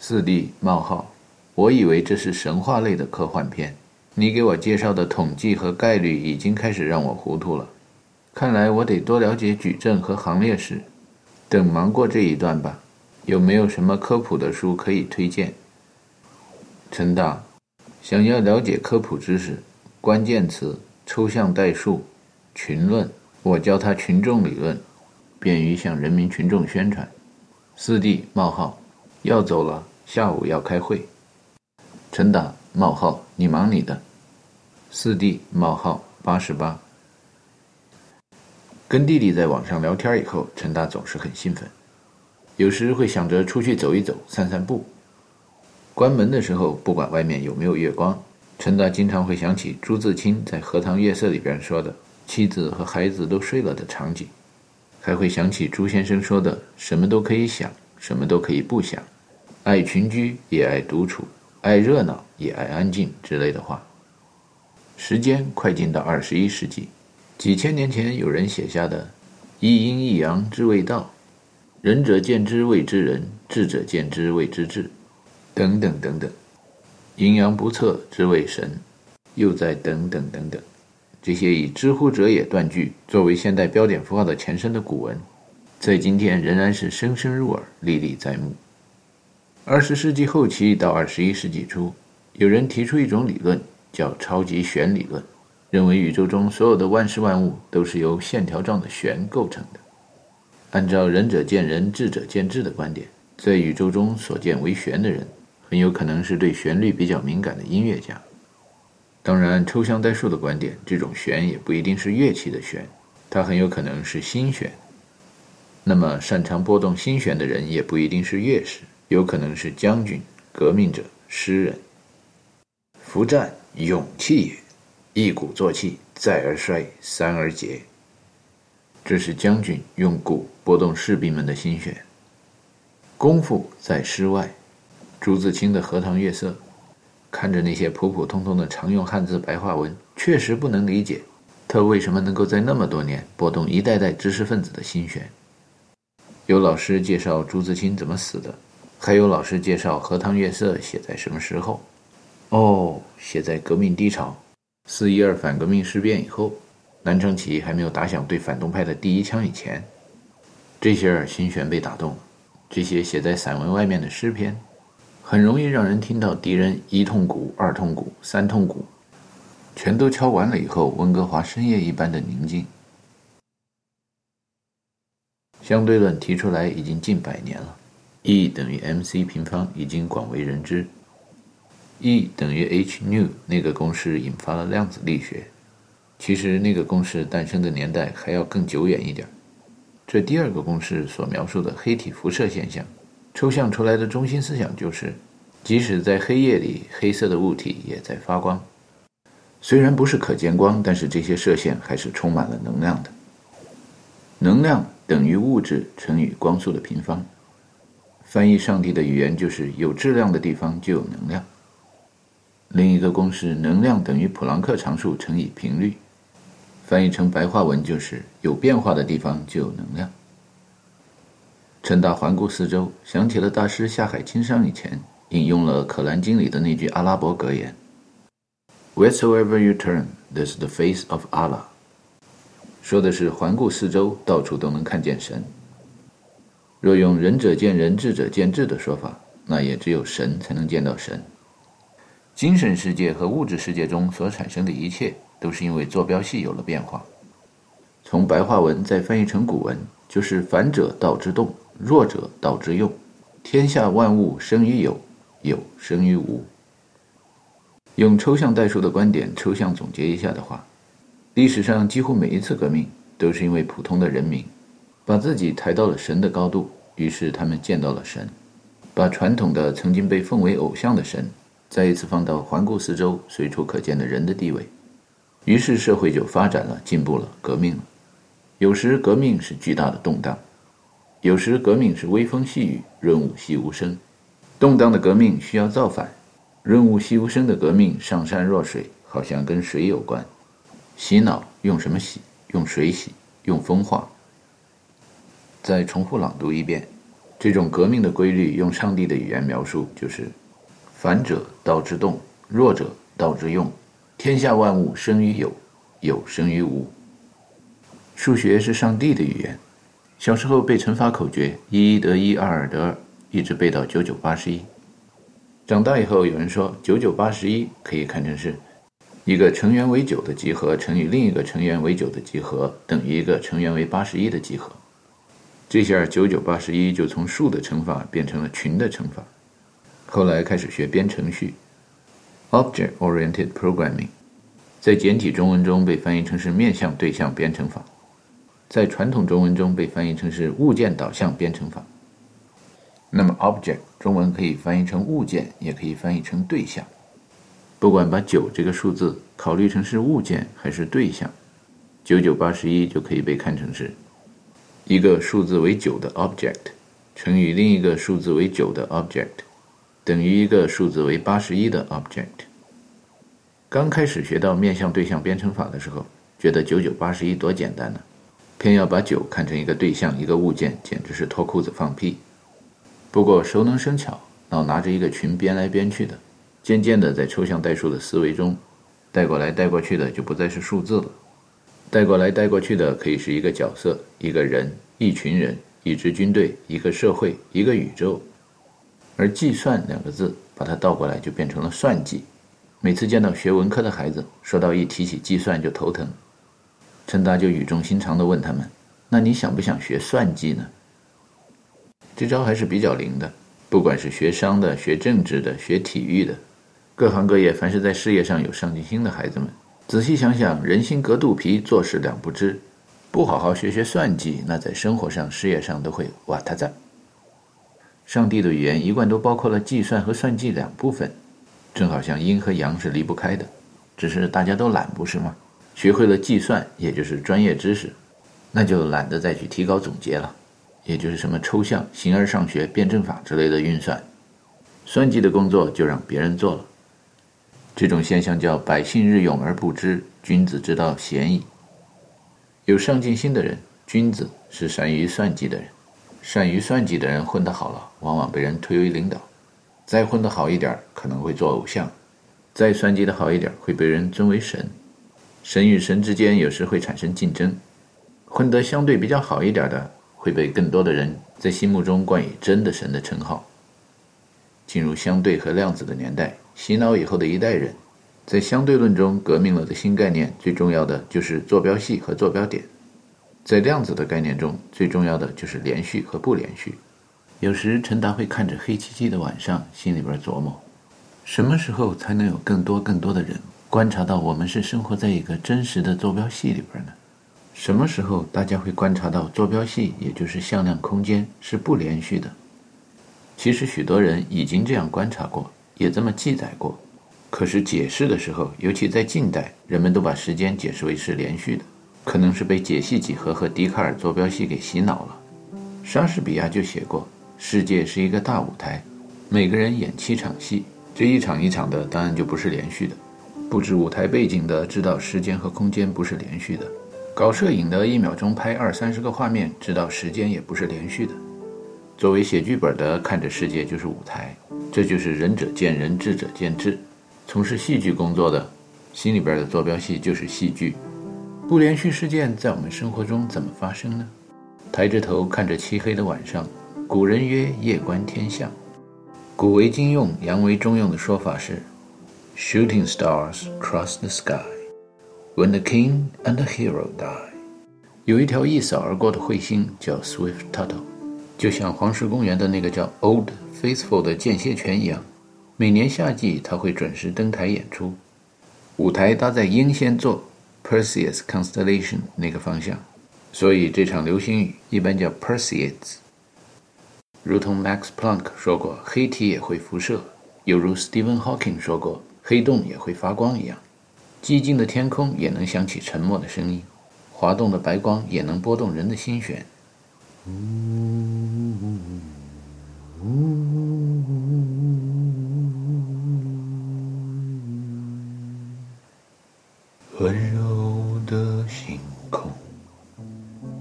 四 D 冒号，我以为这是神话类的科幻片。你给我介绍的统计和概率已经开始让我糊涂了。看来我得多了解矩阵和行列式。等忙过这一段吧。有没有什么科普的书可以推荐？陈大，想要了解科普知识，关键词：抽象代数、群论。我教他群众理论，便于向人民群众宣传。四弟冒号要走了，下午要开会。陈达冒号你忙你的。四弟冒号八十八。跟弟弟在网上聊天以后，陈达总是很兴奋，有时会想着出去走一走、散散步。关门的时候，不管外面有没有月光，陈达经常会想起朱自清在《荷塘月色》里边说的。妻子和孩子都睡了的场景，还会想起朱先生说的“什么都可以想，什么都可以不想，爱群居也爱独处，爱热闹也爱安静”之类的话。时间快进到二十一世纪，几千年前有人写下的“一阴一阳之谓道，仁者见之谓之仁，智者见之谓之智”等等等等，“阴阳不测之谓神”，又在等等等等。这些以“知乎者也”断句作为现代标点符号的前身的古文，在今天仍然是声声入耳、历历在目。二十世纪后期到二十一世纪初，有人提出一种理论，叫超级弦理论，认为宇宙中所有的万事万物都是由线条状的弦构成的。按照“仁者见仁，智者见智”的观点，在宇宙中所见为弦的人，很有可能是对旋律比较敏感的音乐家。当然，抽象代数的观点，这种弦也不一定是乐器的弦，它很有可能是心弦。那么，擅长拨动心弦的人也不一定是乐师，有可能是将军、革命者、诗人。夫战，勇气也；一鼓作气，再而衰，三而竭。这是将军用鼓拨动士兵们的心弦。功夫在诗外。朱自清的《荷塘月色》。看着那些普普通通的常用汉字白话文，确实不能理解，他为什么能够在那么多年拨动一代代知识分子的心弦。有老师介绍朱自清怎么死的，还有老师介绍《荷塘月色》写在什么时候。哦，写在革命低潮，四一二反革命事变以后，南昌起义还没有打响对反动派的第一枪以前，这些儿心弦被打动了。这些写在散文外面的诗篇。很容易让人听到敌人一痛鼓、二痛鼓、三痛鼓，全都敲完了以后，温哥华深夜一般的宁静。相对论提出来已经近百年了，E 等于 mc 平方已经广为人知，E 等于 h nu 那个公式引发了量子力学，其实那个公式诞生的年代还要更久远一点。这第二个公式所描述的黑体辐射现象。抽象出来的中心思想就是，即使在黑夜里，黑色的物体也在发光。虽然不是可见光，但是这些射线还是充满了能量的。能量等于物质乘以光速的平方。翻译上帝的语言就是有质量的地方就有能量。另一个公式，能量等于普朗克常数乘以频率。翻译成白话文就是有变化的地方就有能量。陈达环顾四周，想起了大师下海经商以前引用了《可兰经》里的那句阿拉伯格言：“Wheresoever you turn, there's the face of Allah。”说的是环顾四周，到处都能看见神。若用“仁者见仁，智者见智”的说法，那也只有神才能见到神。精神世界和物质世界中所产生的一切，都是因为坐标系有了变化。从白话文再翻译成古文，就是“反者道之动”。弱者道之用，天下万物生于有，有生于无。用抽象代数的观点抽象总结一下的话，历史上几乎每一次革命都是因为普通的人民把自己抬到了神的高度，于是他们见到了神，把传统的曾经被奉为偶像的神再一次放到环顾四周随处可见的人的地位，于是社会就发展了、进步了、革命了。有时革命是巨大的动荡。有时革命是微风细雨，润物细无声；动荡的革命需要造反，润物细无声的革命上善若水，好像跟水有关。洗脑用什么洗？用水洗？用风化？再重复朗读一遍，这种革命的规律用上帝的语言描述，就是：反者道之动，弱者道之用，天下万物生于有，有生于无。数学是上帝的语言。小时候背乘法口诀，一一得一，二二得二，一直背到九九八十一。长大以后，有人说九九八十一可以看成是一个成员为九的集合乘以另一个成员为九的集合等于一个成员为八十一的集合。这下九九八十一就从数的乘法变成了群的乘法。后来开始学编程序，Object-Oriented Programming，在简体中文中被翻译成是面向对象编程法。在传统中文中被翻译成是物件导向编程法。那么，object 中文可以翻译成物件，也可以翻译成对象。不管把九这个数字考虑成是物件还是对象，九九八十一就可以被看成是一个数字为九的 object 乘以另一个数字为九的 object，等于一个数字为八十一的 object。刚开始学到面向对象编程法的时候，觉得九九八十一多简单呢，偏要把九看成一个对象、一个物件，简直是脱裤子放屁。不过熟能生巧，老拿着一个群编来编去的，渐渐的在抽象代数的思维中，带过来带过去的就不再是数字了，带过来带过去的可以是一个角色、一个人、一群人。一支军队，一个社会，一个宇宙，而“计算”两个字，把它倒过来就变成了“算计”。每次见到学文科的孩子，说到一提起计算就头疼，陈达就语重心长地问他们：“那你想不想学算计呢？”这招还是比较灵的，不管是学商的、学政治的、学体育的，各行各业，凡是在事业上有上进心的孩子们，仔细想想，人心隔肚皮，做事两不知。不好好学学算计，那在生活上、事业上都会瓦塔赞。上帝的语言一贯都包括了计算和算计两部分，正好像阴和阳是离不开的。只是大家都懒，不是吗？学会了计算，也就是专业知识，那就懒得再去提高总结了，也就是什么抽象、形而上学、辩证法之类的运算。算计的工作就让别人做了。这种现象叫百姓日用而不知，君子之道鲜矣。有上进心的人，君子是善于算计的人。善于算计的人混得好了，往往被人推为领导；再混得好一点，可能会做偶像；再算计的好一点，会被人尊为神。神与神之间有时会产生竞争。混得相对比较好一点的，会被更多的人在心目中冠以真的神的称号。进入相对和量子的年代，洗脑以后的一代人。在相对论中革命了的新概念，最重要的就是坐标系和坐标点；在量子的概念中，最重要的就是连续和不连续。有时陈达会看着黑漆漆的晚上，心里边琢磨：什么时候才能有更多更多的人观察到我们是生活在一个真实的坐标系里边呢？什么时候大家会观察到坐标系，也就是向量空间是不连续的？其实许多人已经这样观察过，也这么记载过。可是解释的时候，尤其在近代，人们都把时间解释为是连续的，可能是被解析几何和笛卡尔坐标系给洗脑了。莎士比亚就写过：“世界是一个大舞台，每个人演七场戏，这一场一场的，当然就不是连续的。布置舞台背景的知道时间和空间不是连续的，搞摄影的一秒钟拍二三十个画面，知道时间也不是连续的。作为写剧本的，看着世界就是舞台，这就是仁者见仁，智者见智。”从事戏剧工作的，心里边的坐标系就是戏剧。不连续事件在我们生活中怎么发生呢？抬着头看着漆黑的晚上，古人曰：“夜观天象。”古为今用，洋为中用的说法是：“Shooting stars cross the sky when the king and the hero die。”有一条一扫而过的彗星叫 Swift Tuttle，就像黄石公园的那个叫 Old Faithful 的间歇泉一样。每年夏季，他会准时登台演出。舞台搭在英仙座 （Perseus Constellation） 那个方向，所以这场流星雨一般叫 Perseids。如同 Max Planck 说过，黑体也会辐射；犹如 Stephen Hawking 说过，黑洞也会发光一样。寂静的天空也能响起沉默的声音，滑动的白光也能拨动人的心弦。温柔的星空，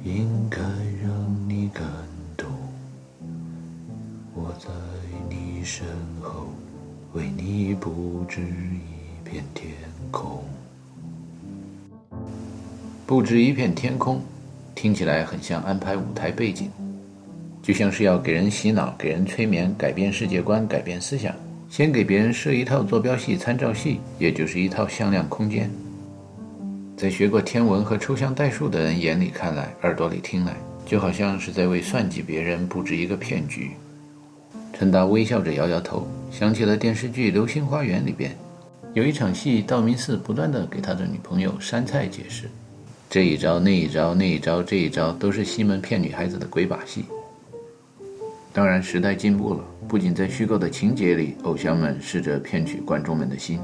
应该让你感动。我在你身后，为你布置一片天空。布置一片天空，听起来很像安排舞台背景，就像是要给人洗脑、给人催眠、改变世界观、改变思想。先给别人设一套坐标系参照系，也就是一套向量空间。在学过天文和抽象代数的人眼里看来，耳朵里听来，就好像是在为算计别人布置一个骗局。陈达微笑着摇摇头，想起了电视剧《流星花园》里边，有一场戏，道明寺不断的给他的女朋友杉菜解释，这一招那一招那一招这一招都是西门骗女孩子的鬼把戏。当然，时代进步了，不仅在虚构的情节里，偶像们试着骗取观众们的心。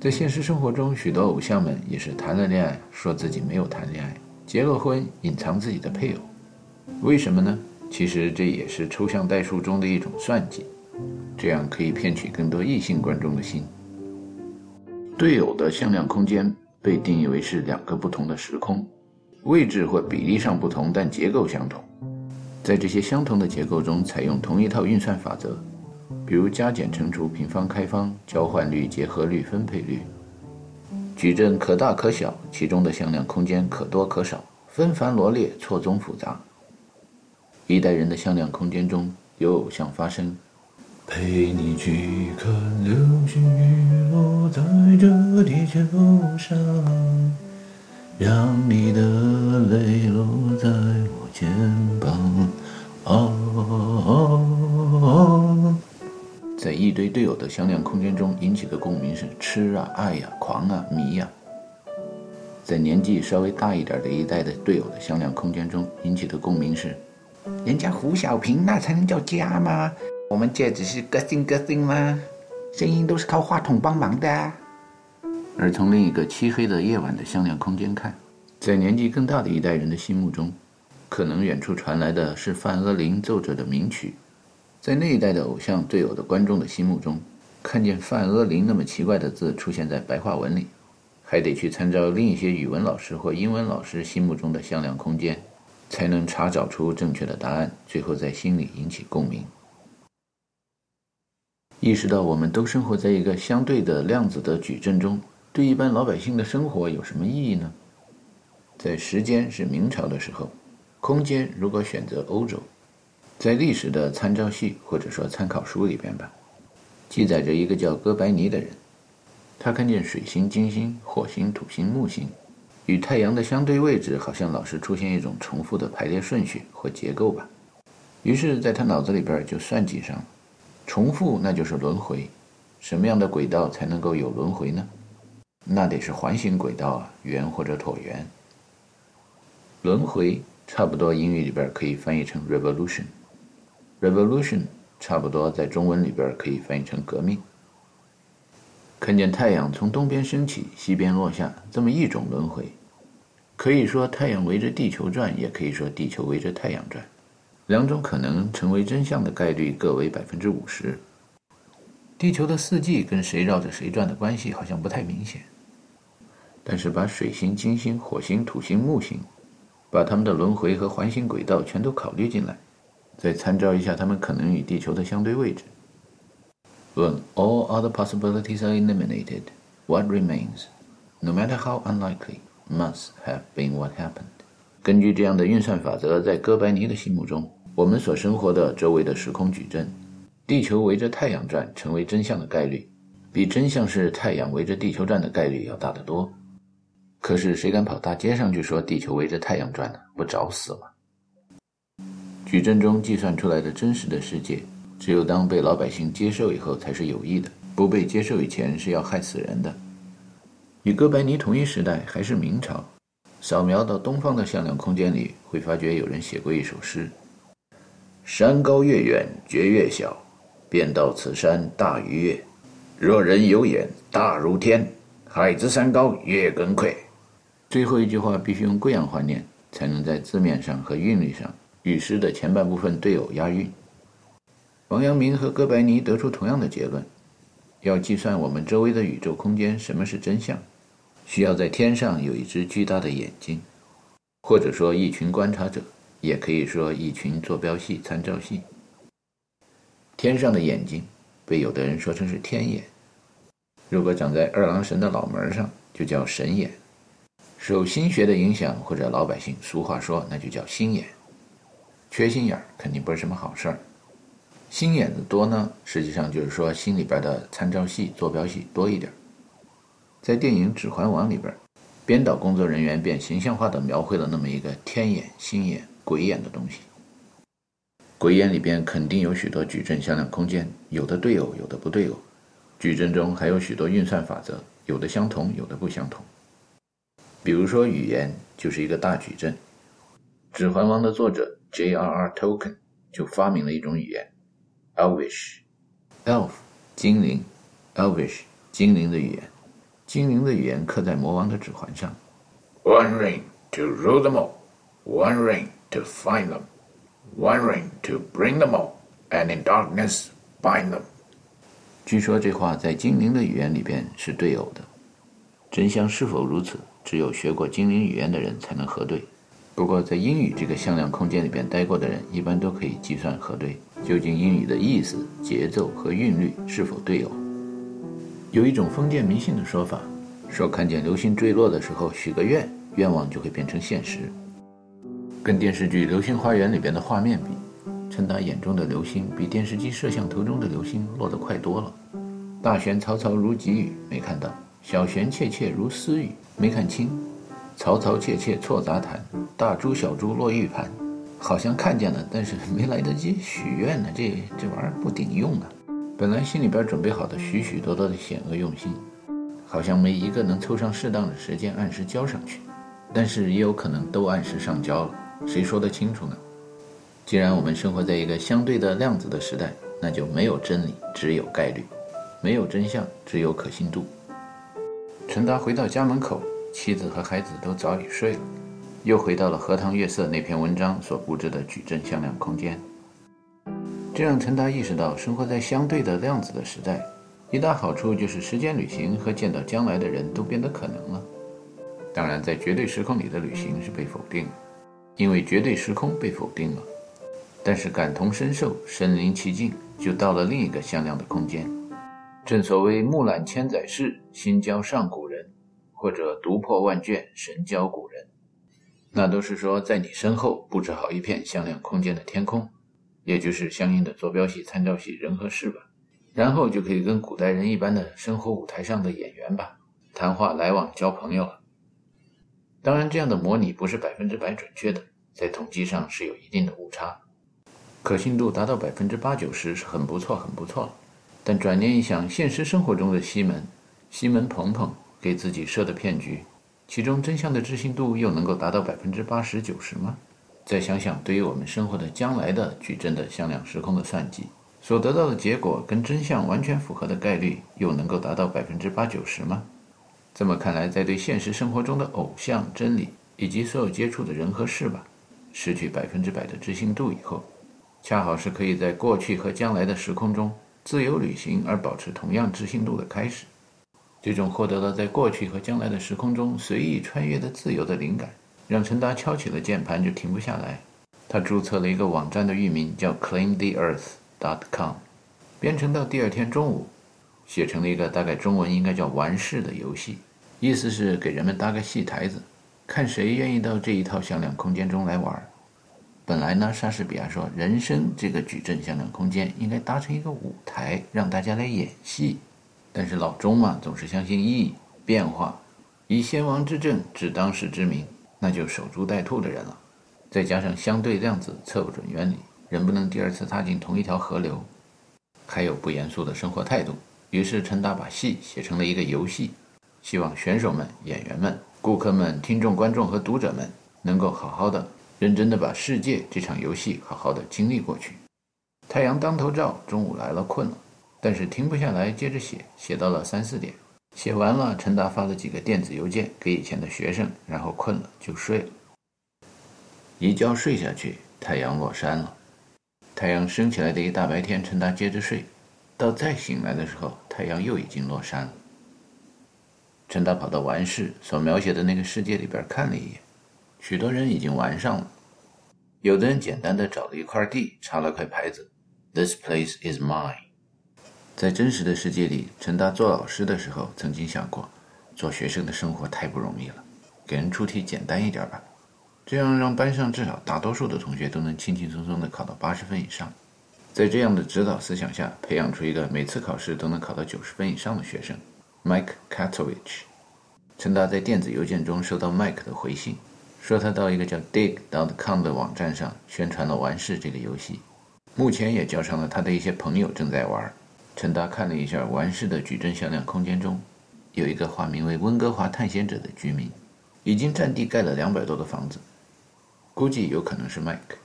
在现实生活中，许多偶像们也是谈了恋爱，说自己没有谈恋爱；结了婚，隐藏自己的配偶。为什么呢？其实这也是抽象代数中的一种算计，这样可以骗取更多异性观众的心。队友的向量空间被定义为是两个不同的时空，位置或比例上不同，但结构相同。在这些相同的结构中，采用同一套运算法则，比如加减乘除、平方开方、交换律、结合律、分配律。矩阵可大可小，其中的向量空间可多可少，纷繁罗列，错综复杂。一代人的向量空间中有偶像发生，陪你去看流星雨落在这地球上，让你的泪落在我肩膀。啊，在一堆队友的向量空间中引起的共鸣是痴啊、爱呀、狂啊、迷呀。在年纪稍微大一点的一代的队友的向量空间中引起的共鸣是。人家胡小平那才能叫家吗？我们这只是个性个性吗？声音都是靠话筒帮忙的。而从另一个漆黑的夜晚的向量空间看，在年纪更大的一代人的心目中，可能远处传来的是范阿林奏着的名曲。在那一代的偶像队友的观众的心目中，看见范阿林那么奇怪的字出现在白话文里，还得去参照另一些语文老师或英文老师心目中的向量空间。才能查找出正确的答案，最后在心里引起共鸣。意识到我们都生活在一个相对的量子的矩阵中，对一般老百姓的生活有什么意义呢？在时间是明朝的时候，空间如果选择欧洲，在历史的参照系或者说参考书里边吧，记载着一个叫哥白尼的人，他看见水星、金星、火星、土星、木星。与太阳的相对位置好像老是出现一种重复的排列顺序或结构吧，于是，在他脑子里边就算计上了，重复那就是轮回，什么样的轨道才能够有轮回呢？那得是环形轨道啊，圆或者椭圆。轮回差不多英语里边可以翻译成 revolution，revolution 差不多在中文里边可以翻译成革命。看见太阳从东边升起，西边落下，这么一种轮回。可以说太阳围着地球转，也可以说地球围着太阳转，两种可能成为真相的概率各为百分之五十。地球的四季跟谁绕着谁转的关系好像不太明显，但是把水星、金星、火星、土星、木星，把它们的轮回和环形轨道全都考虑进来，再参照一下它们可能与地球的相对位置。When all other possibilities are eliminated, what remains, no matter how unlikely? Must have been what happened。根据这样的运算法则，在哥白尼的心目中，我们所生活的周围的时空矩阵，地球围着太阳转成为真相的概率，比真相是太阳围着地球转的概率要大得多。可是谁敢跑大街上去说地球围着太阳转呢？不找死吗？矩阵中计算出来的真实的世界，只有当被老百姓接受以后才是有益的，不被接受以前是要害死人的。与哥白尼同一时代，还是明朝，扫描到东方的向量空间里，会发觉有人写过一首诗：“山高月远觉月小，便道此山大于月。若人有眼大如天，海之山高月更阔。”最后一句话必须用贵阳话念，才能在字面上和韵律上与诗的前半部分对偶押韵。王阳明和哥白尼得出同样的结论：要计算我们周围的宇宙空间，什么是真相？需要在天上有一只巨大的眼睛，或者说一群观察者，也可以说一群坐标系、参照系。天上的眼睛被有的人说成是天眼，如果长在二郎神的脑门上，就叫神眼。受心学的影响，或者老百姓俗话说，那就叫心眼。缺心眼儿肯定不是什么好事儿。心眼子多呢，实际上就是说心里边的参照系、坐标系多一点。在电影《指环王》里边，编导工作人员便形象化地描绘了那么一个天眼、心眼、鬼眼的东西。鬼眼里边肯定有许多矩阵向量空间，有的对偶，有的不对偶。矩阵中还有许多运算法则，有的相同，有的不相同。比如说语言就是一个大矩阵，《指环王》的作者 J.R.R. Tolkien 就发明了一种语言，Elvish，Elf，精灵，Elvish，精灵的语言。精灵的语言刻在魔王的指环上。One ring to rule them all, one ring to find them。One ring to bring them all, and in darkness bind them。据说这话在精灵的语言里边是对偶的。真相是否如此，只有学过精灵语言的人才能核对。不过，在英语这个向量空间里边待过的人，一般都可以计算核对，究竟英语的意思、节奏和韵律是否对偶。有一种封建迷信的说法，说看见流星坠落的时候许个愿，愿望就会变成现实。跟电视剧《流星花园》里边的画面比，陈达眼中的流星比电视机摄像头中的流星落得快多了。大弦嘈嘈如急雨，没看到；小弦切切如私语，没看清。嘈嘈切切错杂弹，大珠小珠落玉盘，好像看见了，但是没来得及许愿呢。这这玩意儿不顶用啊！本来心里边准备好的许许多多的险恶用心，好像没一个能凑上适当的时间按时交上去。但是也有可能都按时上交了，谁说得清楚呢？既然我们生活在一个相对的量子的时代，那就没有真理，只有概率；没有真相，只有可信度。陈达回到家门口。妻子和孩子都早已睡了，又回到了《荷塘月色》那篇文章所布置的矩阵向量空间。这让陈达意识到，生活在相对的量子的时代，一大好处就是时间旅行和见到将来的人都变得可能了。当然，在绝对时空里的旅行是被否定的，因为绝对时空被否定了。但是感同身受，身临其境，就到了另一个向量的空间。正所谓“木览千载事，心交上古人”。或者读破万卷，神交古人，那都是说在你身后布置好一片向量空间的天空，也就是相应的坐标系、参照系人和事吧。然后就可以跟古代人一般的生活舞台上的演员吧，谈话来往、交朋友了。当然，这样的模拟不是百分之百准确的，在统计上是有一定的误差，可信度达到百分之八九十是很不错、很不错了。但转念一想，现实生活中的西门、西门鹏鹏。给自己设的骗局，其中真相的置信度又能够达到百分之八十九十吗？再想想，对于我们生活的将来的矩阵的向量时空的算计，所得到的结果跟真相完全符合的概率，又能够达到百分之八九十吗？这么看来，在对现实生活中的偶像、真理以及所有接触的人和事吧，失去百分之百的知信度以后，恰好是可以在过去和将来的时空中自由旅行而保持同样知信度的开始。这种获得了在过去和将来的时空中随意穿越的自由的灵感，让陈达敲起了键盘就停不下来。他注册了一个网站的域名叫 ClaimTheEarth.com，编程到第二天中午，写成了一个大概中文应该叫“完事”的游戏，意思是给人们搭个戏台子，看谁愿意到这一套向量空间中来玩。本来呢，莎士比亚说，人生这个矩阵向量空间应该搭成一个舞台，让大家来演戏。但是老钟嘛，总是相信意义变化，以先王之政治当世之民，那就守株待兔的人了。再加上相对量子测不准原理，人不能第二次踏进同一条河流，还有不严肃的生活态度。于是陈达把戏写成了一个游戏，希望选手们、演员们、顾客们、听众、观众和读者们能够好好的、认真的把世界这场游戏好好的经历过去。太阳当头照，中午来了，困了。但是停不下来，接着写，写到了三四点，写完了，陈达发了几个电子邮件给以前的学生，然后困了就睡了。一觉睡下去，太阳落山了。太阳升起来的一大白天，陈达接着睡，到再醒来的时候，太阳又已经落山了。陈达跑到完事所描写的那个世界里边看了一眼，许多人已经完上了，有的人简单的找了一块地，插了块牌子。：“This place is mine。”在真实的世界里，陈达做老师的时候曾经想过，做学生的生活太不容易了，给人出题简单一点吧，这样让班上至少大多数的同学都能轻轻松松的考到八十分以上。在这样的指导思想下，培养出一个每次考试都能考到九十分以上的学生。，Mike Katovich。陈达在电子邮件中收到 Mike 的回信，说他到一个叫 Dig.com 的网站上宣传了完事这个游戏，目前也叫上了他的一些朋友正在玩。陈达看了一下完事的矩阵向量空间中，有一个化名为温哥华探险者的居民，已经占地盖了两百多个房子，估计有可能是 Mike。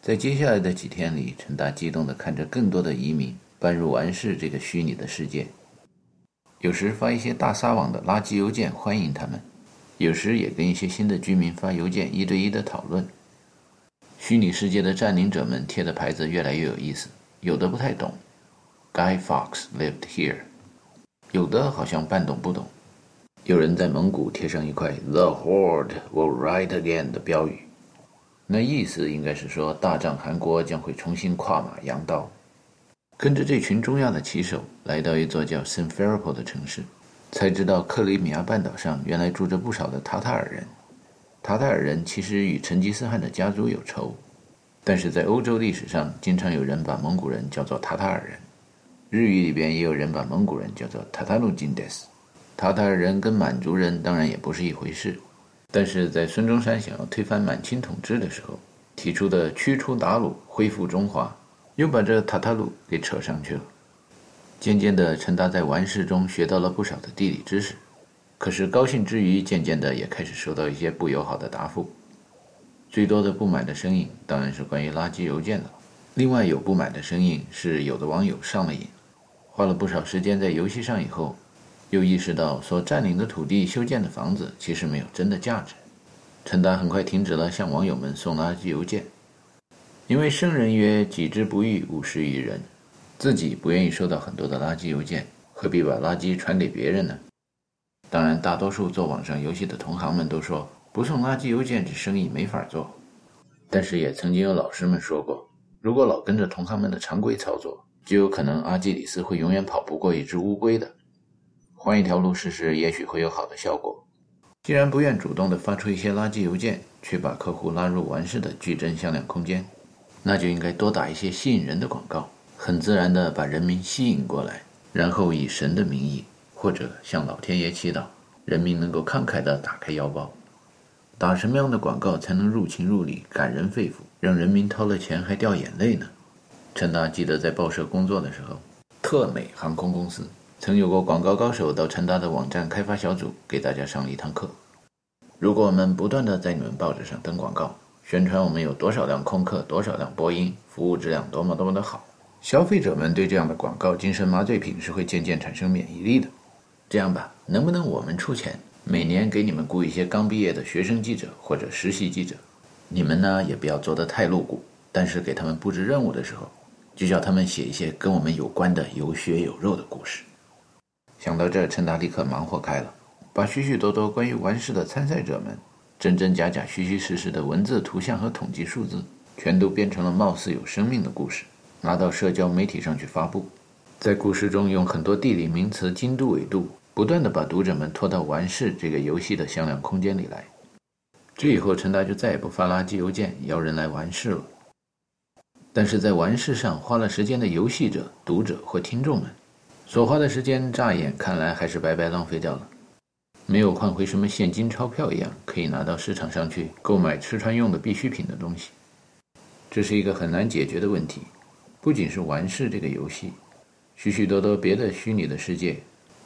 在接下来的几天里，陈达激动地看着更多的移民搬入完事这个虚拟的世界，有时发一些大撒网的垃圾邮件欢迎他们，有时也跟一些新的居民发邮件一对一的讨论。虚拟世界的占领者们贴的牌子越来越有意思，有的不太懂，Guy Fawkes lived here，有的好像半懂不懂。有人在蒙古贴上一块 “The Horde will ride again” 的标语，那意思应该是说大战韩国将会重新跨马扬刀。跟着这群中亚的骑手来到一座叫 Simferopol 的城市，才知道克里米亚半岛上原来住着不少的塔塔尔人。塔塔尔人其实与成吉思汗的家族有仇，但是在欧洲历史上，经常有人把蒙古人叫做塔塔尔人。日语里边也有人把蒙古人叫做塔塔鲁金德斯。塔塔尔人跟满族人当然也不是一回事，但是在孙中山想要推翻满清统治的时候，提出的驱除鞑虏、恢复中华，又把这塔塔鲁给扯上去了。渐渐的，陈达在完事中学到了不少的地理知识。可是高兴之余，渐渐的也开始收到一些不友好的答复。最多的不满的声音当然是关于垃圾邮件的。另外有不满的声音是有的网友上了瘾，花了不少时间在游戏上以后，又意识到所占领的土地修建的房子其实没有真的价值。陈达很快停止了向网友们送垃圾邮件，因为圣人曰：“己之不欲，勿施于人。”自己不愿意收到很多的垃圾邮件，何必把垃圾传给别人呢？当然，大多数做网上游戏的同行们都说不送垃圾邮件，这生意没法做。但是也曾经有老师们说过，如果老跟着同行们的常规操作，就有可能阿基里斯会永远跑不过一只乌龟的。换一条路试试，也许会有好的效果。既然不愿主动的发出一些垃圾邮件，却把客户拉入完事的矩阵向量空间，那就应该多打一些吸引人的广告，很自然的把人民吸引过来，然后以神的名义。或者向老天爷祈祷，人民能够慷慨地打开腰包。打什么样的广告才能入情入理、感人肺腑，让人民掏了钱还掉眼泪呢？陈达记得在报社工作的时候，特美航空公司曾有过广告高手到陈达的网站开发小组给大家上了一堂课。如果我们不断地在你们报纸上登广告，宣传我们有多少辆空客、多少辆波音，服务质量多么多么的好，消费者们对这样的广告精神麻醉品是会渐渐产生免疫力的。这样吧，能不能我们出钱，每年给你们雇一些刚毕业的学生记者或者实习记者？你们呢也不要做得太露骨，但是给他们布置任务的时候，就叫他们写一些跟我们有关的有血有肉的故事。想到这，陈达立刻忙活开了，把许许多多关于完事的参赛者们，真真假假、虚虚实实的文字、图像和统计数字，全都变成了貌似有生命的故事，拿到社交媒体上去发布。在故事中用很多地理名词、经度、纬度。不断的把读者们拖到完事这个游戏的向量空间里来，这以后陈达就再也不发垃圾邮件邀人来完事了。但是在完事上花了时间的游戏者、读者或听众们，所花的时间乍眼看来还是白白浪费掉了，没有换回什么现金钞票一样可以拿到市场上去购买吃穿用的必需品的东西。这是一个很难解决的问题，不仅是完事这个游戏，许许多多别的虚拟的世界。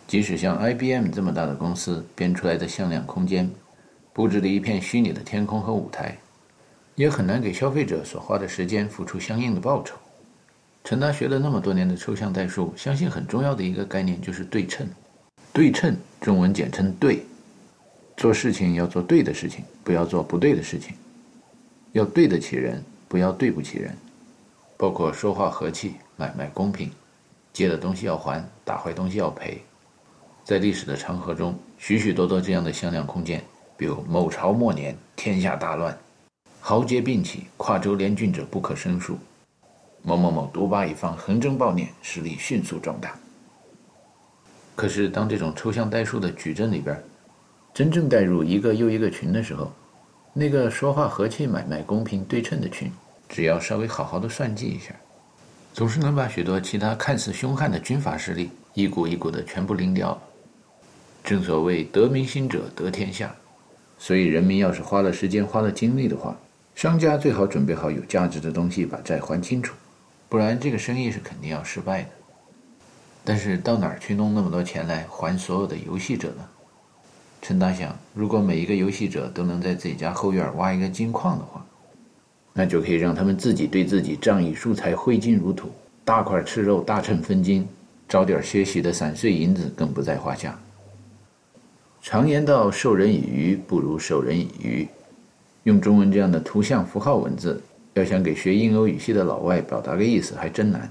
即使像 IBM 这么大的公司编出来的向量空间，布置了一片虚拟的天空和舞台，也很难给消费者所花的时间付出相应的报酬。陈达学了那么多年的抽象代数，相信很重要的一个概念就是对称。对称，中文简称“对”。做事情要做对的事情，不要做不对的事情。要对得起人，不要对不起人。包括说话和气，买卖公平，借的东西要还，打坏东西要赔。在历史的长河中，许许多多这样的向量空间，比如某朝末年天下大乱，豪杰并起，跨州联军者不可胜数；某某某独霸一方，横征暴敛，实力迅速壮大。可是，当这种抽象代数的矩阵里边，真正带入一个又一个群的时候，那个说话和气、买卖公平、对称的群，只要稍微好好的算计一下，总是能把许多其他看似凶悍的军阀势力一股一股的全部拎掉。正所谓得民心者得天下，所以人民要是花了时间、花了精力的话，商家最好准备好有价值的东西把债还清楚，不然这个生意是肯定要失败的。但是到哪儿去弄那么多钱来还所有的游戏者呢？陈达想，如果每一个游戏者都能在自己家后院挖一个金矿的话，那就可以让他们自己对自己仗义疏财、挥金如土，大块吃肉、大秤分金，找点些许的散碎银子更不在话下。常言道：“授人以鱼，不如授人以渔。”用中文这样的图像符号文字，要想给学印欧语系的老外表达个意思，还真难。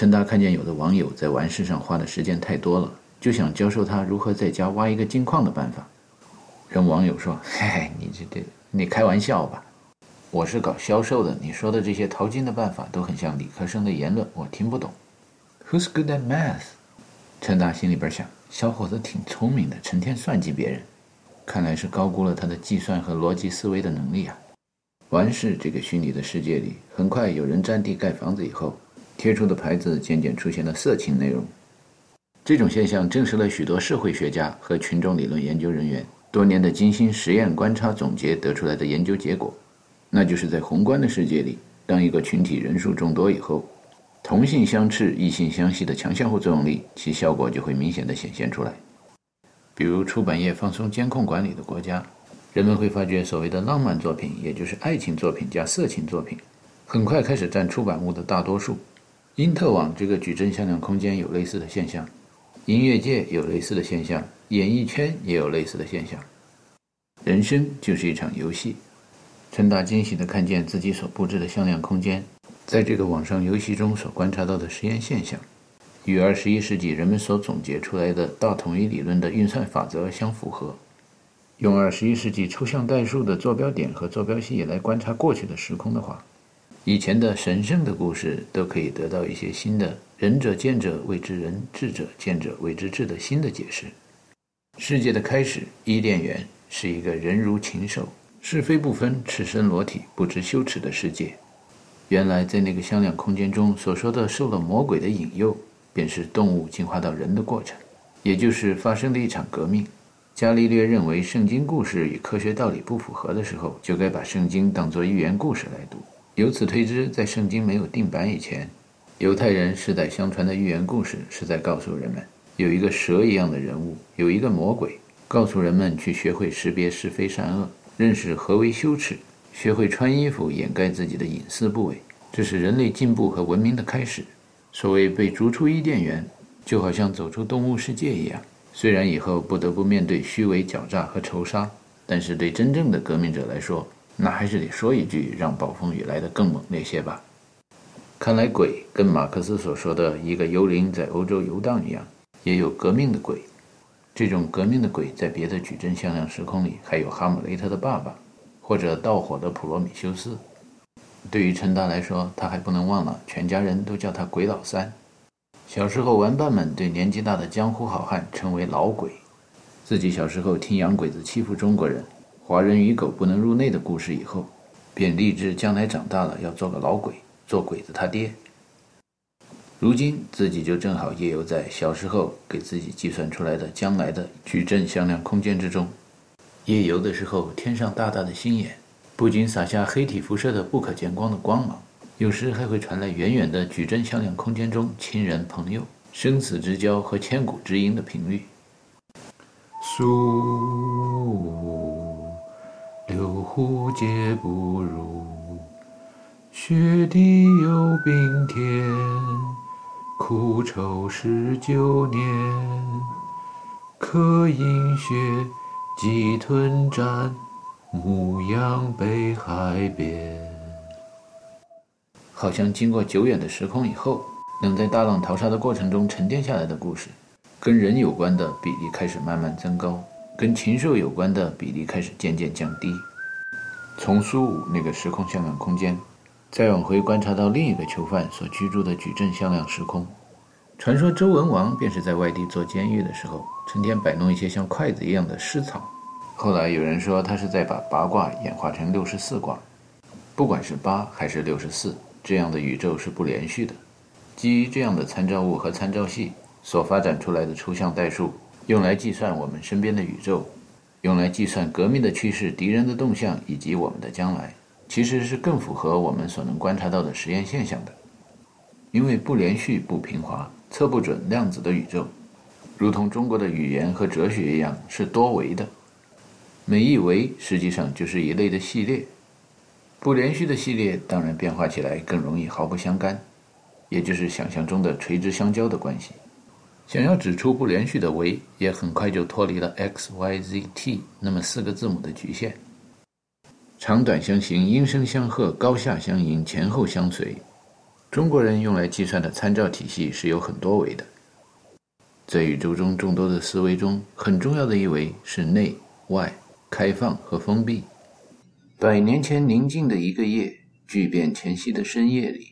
陈达看见有的网友在玩事上花的时间太多了，就想教授他如何在家挖一个金矿的办法。人网友说：“嘿嘿，你这这，你开玩笑吧？我是搞销售的，你说的这些淘金的办法都很像理科生的言论，我听不懂。” Who's good at math？陈达心里边想，小伙子挺聪明的，成天算计别人。看来是高估了他的计算和逻辑思维的能力啊！完事这个虚拟的世界里，很快有人占地盖房子以后，贴出的牌子渐渐出现了色情内容。这种现象证实了许多社会学家和群众理论研究人员多年的精心实验观察总结得出来的研究结果，那就是在宏观的世界里，当一个群体人数众多以后，同性相斥、异性相吸的强相互作用力，其效果就会明显的显现出来。比如出版业放松监控管理的国家，人们会发觉所谓的浪漫作品，也就是爱情作品加色情作品，很快开始占出版物的大多数。因特网这个矩阵向量空间有类似的现象，音乐界有类似的现象，演艺圈也有类似的现象。人生就是一场游戏。陈达惊喜地看见自己所布置的向量空间，在这个网上游戏中所观察到的实验现象。与二十一世纪人们所总结出来的大统一理论的运算法则相符合。用二十一世纪抽象代数的坐标点和坐标系来观察过去的时空的话，以前的神圣的故事都可以得到一些新的“仁者见者谓之仁，智者见者谓之智”的新的解释。世界的开始，伊甸园是一个人如禽兽、是非不分、赤身裸体、不知羞耻的世界。原来在那个向量空间中所说的受了魔鬼的引诱。便是动物进化到人的过程，也就是发生的一场革命。伽利略认为圣经故事与科学道理不符合的时候，就该把圣经当作寓言故事来读。由此推知，在圣经没有定版以前，犹太人世代相传的寓言故事是在告诉人们，有一个蛇一样的人物，有一个魔鬼，告诉人们去学会识别是非善恶，认识何为羞耻，学会穿衣服掩盖自己的隐私部位。这是人类进步和文明的开始。所谓被逐出伊甸园，就好像走出动物世界一样。虽然以后不得不面对虚伪、狡诈和仇杀，但是对真正的革命者来说，那还是得说一句：让暴风雨来得更猛烈些吧。看来鬼跟马克思所说的一个幽灵在欧洲游荡一样，也有革命的鬼。这种革命的鬼，在别的矩阵向量时空里，还有哈姆雷特的爸爸，或者盗火的普罗米修斯。对于陈达来说，他还不能忘了，全家人都叫他“鬼老三”。小时候，玩伴们对年纪大的江湖好汉称为“老鬼”。自己小时候听洋鬼子欺负中国人，华人与狗不能入内的故事以后，便立志将来长大了要做个老鬼，做鬼子他爹。如今自己就正好夜游在小时候给自己计算出来的将来的矩阵向量空间之中。夜游的时候，天上大大的星眼。不仅洒下黑体辐射的不可见光的光芒，有时还会传来远远的矩阵向量空间中亲人朋友生死之交和千古之音的频率。苏六虎皆不如，雪地有冰天，苦愁十九年，可饮血，鸡吞战。牧羊北海边，好像经过久远的时空以后，能在大浪淘沙的过程中沉淀下来的故事。跟人有关的比例开始慢慢增高，跟禽兽有关的比例开始渐渐降低。从苏武那个时空向量空间，再往回观察到另一个囚犯所居住的矩阵向量时空。传说周文王便是在外地做监狱的时候，成天摆弄一些像筷子一样的尸草。后来有人说，他是在把八卦演化成六十四卦。不管是八还是六十四，这样的宇宙是不连续的。基于这样的参照物和参照系所发展出来的抽象代数，用来计算我们身边的宇宙，用来计算革命的趋势、敌人的动向以及我们的将来，其实是更符合我们所能观察到的实验现象的。因为不连续、不平滑、测不准量子的宇宙，如同中国的语言和哲学一样，是多维的。每一维实际上就是一类的系列，不连续的系列当然变化起来更容易毫不相干，也就是想象中的垂直相交的关系。想要指出不连续的维，也很快就脱离了 x、y、z、t 那么四个字母的局限。长短相形，音声相和，高下相迎，前后相随。中国人用来计算的参照体系是有很多维的。在宇宙中众多的思维中，很重要的一维是内外、开放和封闭。百年前宁静的一个夜，巨变前夕的深夜里，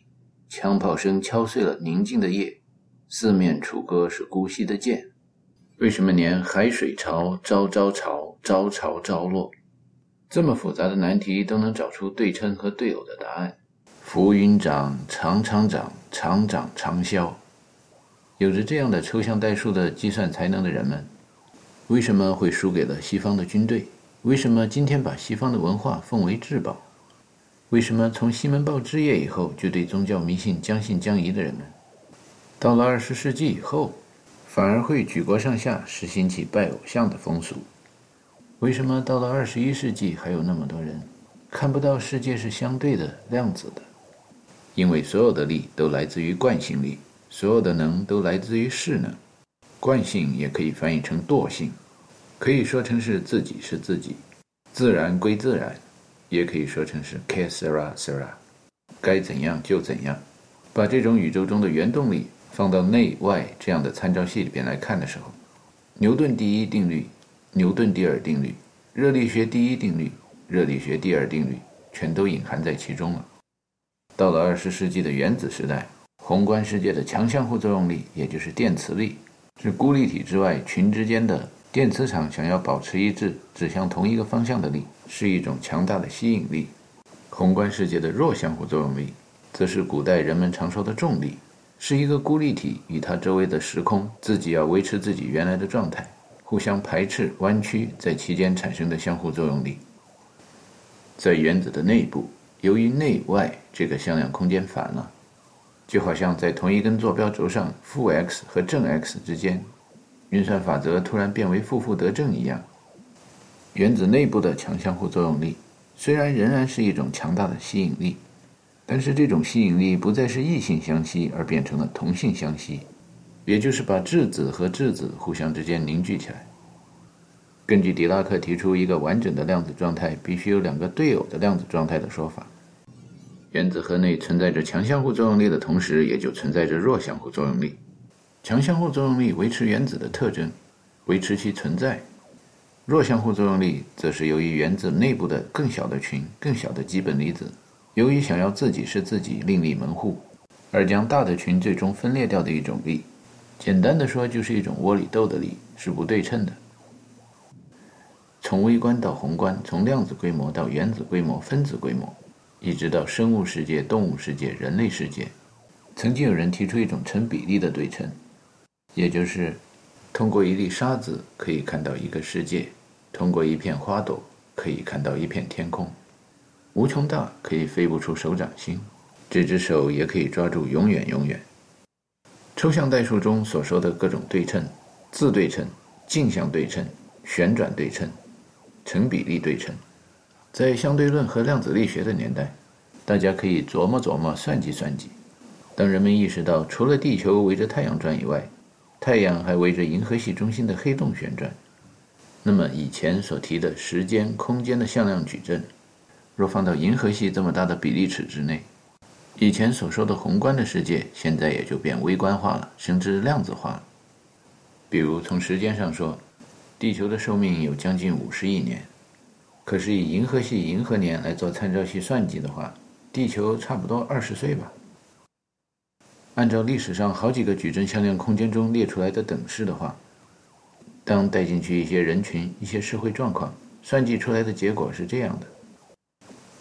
枪炮声敲碎了宁静的夜，四面楚歌是姑息的剑。为什么连海水潮、朝朝潮、朝潮朝落这么复杂的难题都能找出对称和对偶的答案？浮云长，长长长，长长长消。有着这样的抽象代数的计算才能的人们，为什么会输给了西方的军队？为什么今天把西方的文化奉为至宝？为什么从西门豹之夜以后就对宗教迷信将信将疑的人们，到了二十世纪以后，反而会举国上下实行起拜偶像的风俗？为什么到了二十一世纪还有那么多人看不到世界是相对的量子的？因为所有的力都来自于惯性力。所有的能都来自于势能，惯性也可以翻译成惰性，可以说成是自己是自己，自然归自然，也可以说成是 que sera sera，该怎样就怎样。把这种宇宙中的原动力放到内外这样的参照系里边来看的时候，牛顿第一定律、牛顿第二定律、热力学第一定律、热力学第二定律，全都隐含在其中了。到了二十世纪的原子时代。宏观世界的强相互作用力，也就是电磁力，是孤立体之外群之间的电磁场想要保持一致、指向同一个方向的力，是一种强大的吸引力。宏观世界的弱相互作用力，则是古代人们常说的重力，是一个孤立体与它周围的时空自己要维持自己原来的状态，互相排斥、弯曲在其间产生的相互作用力。在原子的内部，由于内外这个向量空间反了。就好像在同一根坐标轴上，负 x 和正 x 之间，运算法则突然变为负负得正一样。原子内部的强相互作用力，虽然仍然是一种强大的吸引力，但是这种吸引力不再是异性相吸，而变成了同性相吸，也就是把质子和质子互相之间凝聚起来。根据狄拉克提出一个完整的量子状态必须有两个对偶的量子状态的说法。原子核内存在着强相互作用力的同时，也就存在着弱相互作用力。强相互作用力维持原子的特征，维持其存在；弱相互作用力则是由于原子内部的更小的群、更小的基本粒子，由于想要自己是自己另立门户，而将大的群最终分裂掉的一种力。简单的说，就是一种窝里斗的力，是不对称的。从微观到宏观，从量子规模到原子规模、分子规模。一直到生物世界、动物世界、人类世界，曾经有人提出一种成比例的对称，也就是通过一粒沙子可以看到一个世界，通过一片花朵可以看到一片天空，无穷大可以飞不出手掌心，这只手也可以抓住永远永远。抽象代数中所说的各种对称、自对称、镜像对称、旋转对称、成比例对称。在相对论和量子力学的年代，大家可以琢磨琢磨、算计算计。当人们意识到除了地球围着太阳转以外，太阳还围着银河系中心的黑洞旋转，那么以前所提的时间、空间的向量矩阵，若放到银河系这么大的比例尺之内，以前所说的宏观的世界，现在也就变微观化了，甚至量子化了。比如从时间上说，地球的寿命有将近五十亿年。可是以银河系银河年来做参照系算计的话，地球差不多二十岁吧。按照历史上好几个矩阵向量空间中列出来的等式的话，当带进去一些人群、一些社会状况，算计出来的结果是这样的：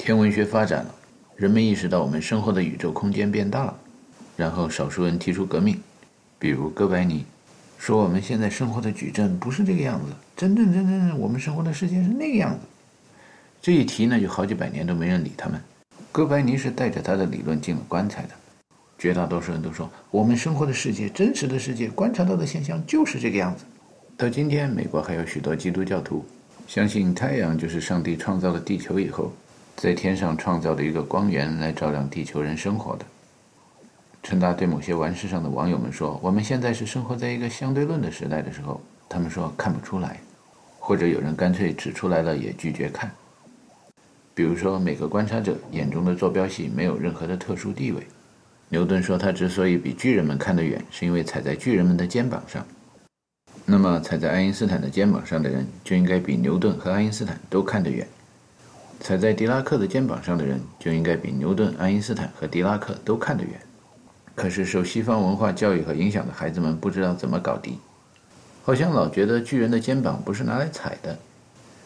天文学发展了，人们意识到我们生活的宇宙空间变大了，然后少数人提出革命，比如哥白尼，说我们现在生活的矩阵不是这个样子，真正真正我们生活的世界是那个样子。这一提呢，就好几百年都没人理他们。哥白尼是带着他的理论进了棺材的。绝大多数人都说，我们生活的世界、真实的世界、观察到的现象就是这个样子。到今天，美国还有许多基督教徒相信太阳就是上帝创造了地球以后，在天上创造的一个光源来照亮地球人生活的。陈达对某些玩世上的网友们说：“我们现在是生活在一个相对论的时代的时候，他们说看不出来，或者有人干脆指出来了也拒绝看。”比如说，每个观察者眼中的坐标系没有任何的特殊地位。牛顿说，他之所以比巨人们看得远，是因为踩在巨人们的肩膀上。那么，踩在爱因斯坦的肩膀上的人，就应该比牛顿和爱因斯坦都看得远；踩在狄拉克的肩膀上的人，就应该比牛顿、爱因斯坦和狄拉克都看得远。可是，受西方文化教育和影响的孩子们不知道怎么搞的，好像老觉得巨人的肩膀不是拿来踩的。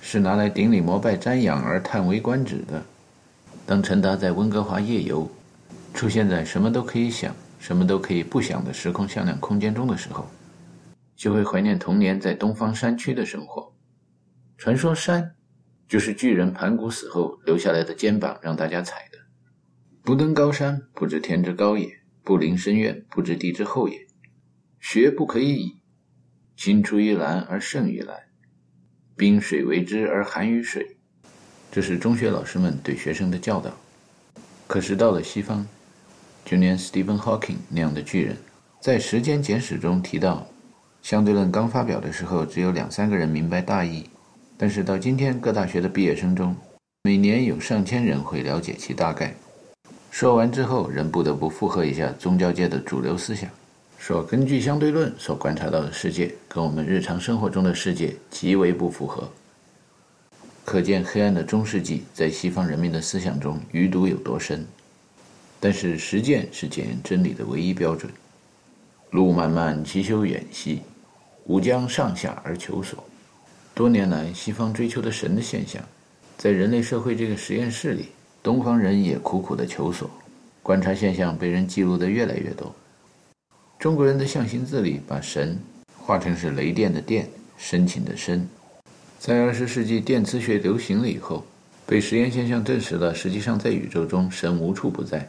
是拿来顶礼膜拜、瞻仰而叹为观止的。当陈达在温哥华夜游，出现在什么都可以想、什么都可以不想的时空向量空间中的时候，就会怀念童年在东方山区的生活。传说山就是巨人盘古死后留下来的肩膀，让大家踩的。不登高山，不知天之高也；不临深渊，不知地之厚也。学不可以已，青出于蓝而胜于蓝。冰水为之而寒于水，这是中学老师们对学生的教导。可是到了西方，就连 Stephen Hawking 那样的巨人，在《时间简史》中提到，相对论刚发表的时候，只有两三个人明白大意。但是到今天，各大学的毕业生中，每年有上千人会了解其大概。说完之后，人不得不附和一下宗教界的主流思想。说，根据相对论所观察到的世界，跟我们日常生活中的世界极为不符合。可见黑暗的中世纪在西方人民的思想中余毒有多深。但是实践是检验真理的唯一标准。路漫漫其修远兮，吾将上下而求索。多年来，西方追求的神的现象，在人类社会这个实验室里，东方人也苦苦的求索。观察现象被人记录的越来越多。中国人的象形字里把神画成是雷电的电，深情的深。在二十世纪电磁学流行了以后，被实验现象证实了，实际上在宇宙中神无处不在，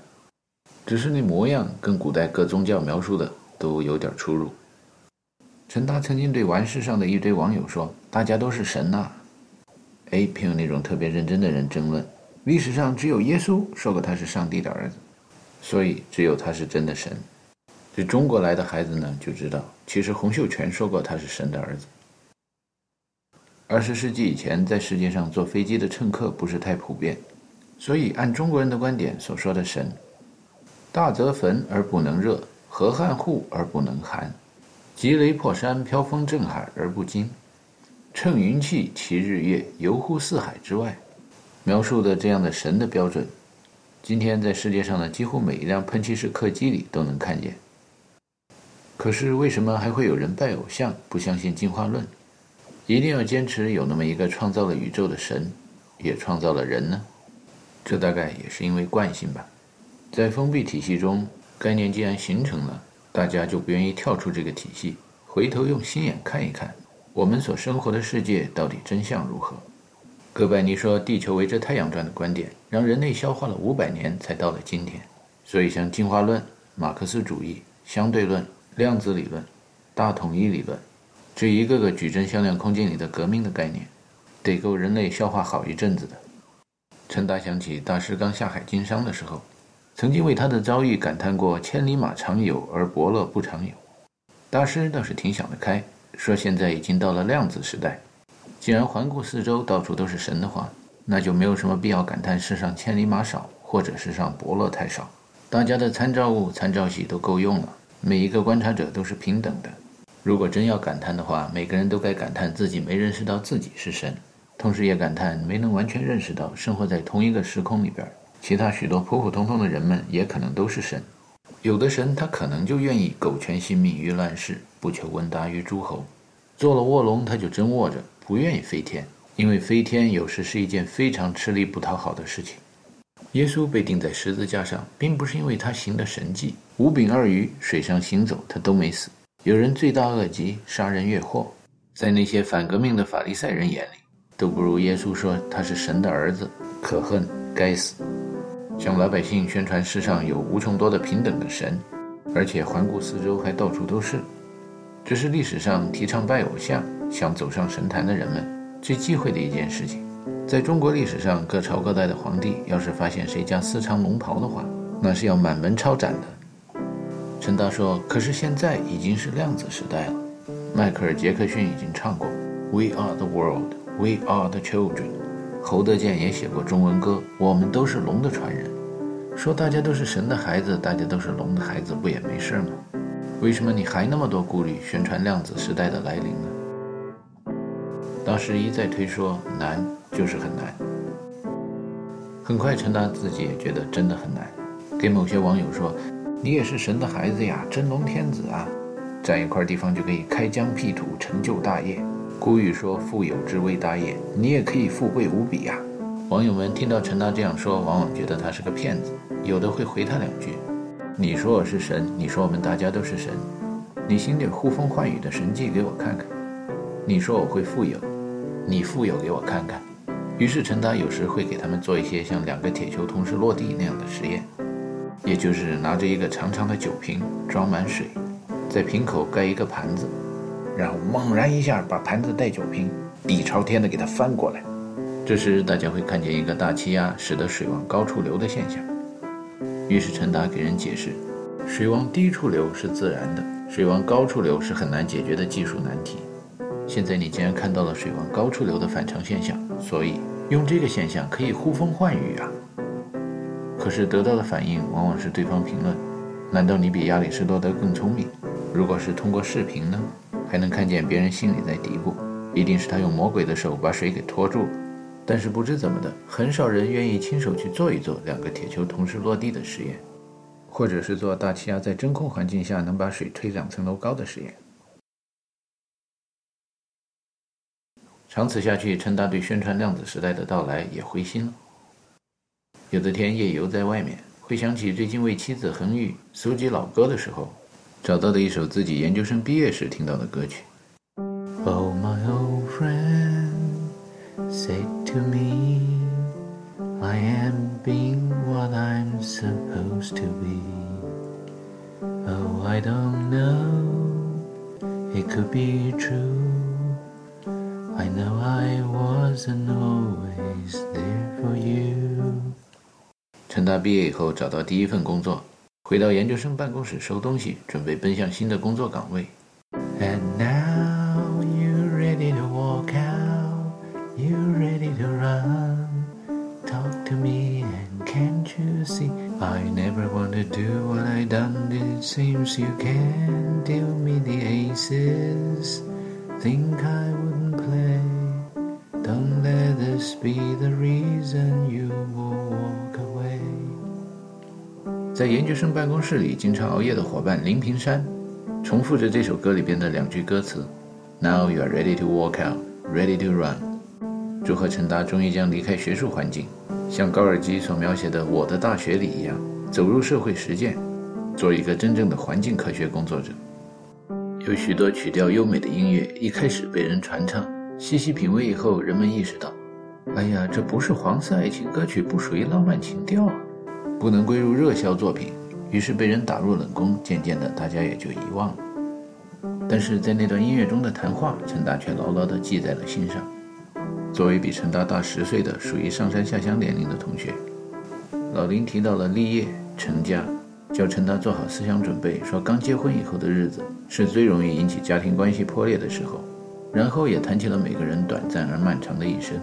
只是那模样跟古代各宗教描述的都有点出入。陈达曾经对完世上的一堆网友说：“大家都是神呐。”哎，偏有那种特别认真的人争论：历史上只有耶稣说过他是上帝的儿子，所以只有他是真的神。这中国来的孩子呢，就知道其实洪秀全说过他是神的儿子。二十世纪以前，在世界上坐飞机的乘客不是太普遍，所以按中国人的观点所说的神，大则焚而不能热，河汉护而不能寒，急雷破山，飘风震海而不惊，乘云气，骑日月，游乎四海之外。描述的这样的神的标准，今天在世界上的几乎每一辆喷气式客机里都能看见。可是为什么还会有人拜偶像，不相信进化论，一定要坚持有那么一个创造了宇宙的神，也创造了人呢？这大概也是因为惯性吧。在封闭体系中，概念既然形成了，大家就不愿意跳出这个体系，回头用心眼看一看，我们所生活的世界到底真相如何？哥白尼说地球围着太阳转的观点，让人类消化了五百年才到了今天。所以像进化论、马克思主义、相对论。量子理论、大统一理论，这一个个矩阵向量空间里的革命的概念，得够人类消化好一阵子的。陈达想起大师刚下海经商的时候，曾经为他的遭遇感叹过“千里马常有，而伯乐不常有”。大师倒是挺想得开，说现在已经到了量子时代，既然环顾四周到处都是神的话，那就没有什么必要感叹世上千里马少，或者世上伯乐太少。大家的参照物、参照系都够用了。每一个观察者都是平等的。如果真要感叹的话，每个人都该感叹自己没认识到自己是神，同时也感叹没能完全认识到生活在同一个时空里边，其他许多普普通通的人们也可能都是神。有的神他可能就愿意苟全性命于乱世，不求闻达于诸侯。做了卧龙，他就真卧着，不愿意飞天，因为飞天有时是一件非常吃力不讨好的事情。耶稣被钉在十字架上，并不是因为他行的神迹，五饼二鱼水上行走，他都没死。有人罪大恶极，杀人越货，在那些反革命的法利赛人眼里，都不如耶稣说他是神的儿子，可恨，该死。向老百姓宣传世上有无穷多的平等的神，而且环顾四周还到处都是，这是历史上提倡拜偶像、想走上神坛的人们最忌讳的一件事情。在中国历史上，各朝各代的皇帝要是发现谁家私藏龙袍的话，那是要满门抄斩的。陈达说：“可是现在已经是量子时代了。”迈克尔·杰克逊已经唱过：“We are the world, we are the children。”侯德健也写过中文歌，我们都是龙的传人，说大家都是神的孩子，大家都是龙的孩子，不也没事吗？为什么你还那么多顾虑，宣传量子时代的来临呢？当时一再推说难就是很难。很快，陈达自己也觉得真的很难，给某些网友说：“你也是神的孩子呀，真龙天子啊，占一块地方就可以开疆辟土，成就大业。”古语说：“富有之谓大也。”你也可以富贵无比呀。网友们听到陈达这样说，往往觉得他是个骗子，有的会回他两句：“你说我是神，你说我们大家都是神，你行点呼风唤雨的神迹给我看看。你说我会富有，你富有给我看看。”于是陈达有时会给他们做一些像两个铁球同时落地那样的实验，也就是拿着一个长长的酒瓶装满水，在瓶口盖一个盘子。然后猛然一下把盘子带酒瓶底朝天的给它翻过来，这时大家会看见一个大气压使得水往高处流的现象。于是陈达给人解释，水往低处流是自然的，水往高处流是很难解决的技术难题。现在你竟然看到了水往高处流的反常现象，所以用这个现象可以呼风唤雨啊。可是得到的反应往往是对方评论：难道你比亚里士多德更聪明？如果是通过视频呢？还能看见别人心里在嘀咕，一定是他用魔鬼的手把水给拖住。但是不知怎么的，很少人愿意亲手去做一做两个铁球同时落地的实验，或者是做大气压在真空环境下能把水推两层楼高的实验。长此下去，陈达对宣传量子时代的到来也灰心了。有的天夜游在外面，回想起最近为妻子恒玉搜集老歌的时候。找到的一首自己研究生毕业时听到的歌曲。Oh, my old friend said to me, I am being what I'm supposed to be. Oh, I don't know, it could be true. I know I wasn't always there for you. 陈达毕业以后找到第一份工作。回到研究生办公室收东西，准备奔向新的工作岗位。And now you ready to walk out, you ready to run. Talk to me and can't you see? I never want to do what I done. It seems you can't deal me the aces. Think I wouldn't play. Don't let this be the reason you will walk. 在研究生办公室里经常熬夜的伙伴林平山，重复着这首歌里边的两句歌词：“Now you are ready to walk out, ready to run。”祝贺陈达终于将离开学术环境，像高尔基所描写的“我的大学里”一样，走入社会实践，做一个真正的环境科学工作者。有许多曲调优美的音乐一开始被人传唱，细细品味以后，人们意识到：“哎呀，这不是黄色爱情歌曲，不属于浪漫情调啊。”不能归入热销作品，于是被人打入冷宫。渐渐的，大家也就遗忘了。但是在那段音乐中的谈话，陈达却牢牢地记在了心上。作为比陈达大十岁的、属于上山下乡年龄的同学，老林提到了立业成家，叫陈达做好思想准备，说刚结婚以后的日子是最容易引起家庭关系破裂的时候。然后也谈起了每个人短暂而漫长的一生。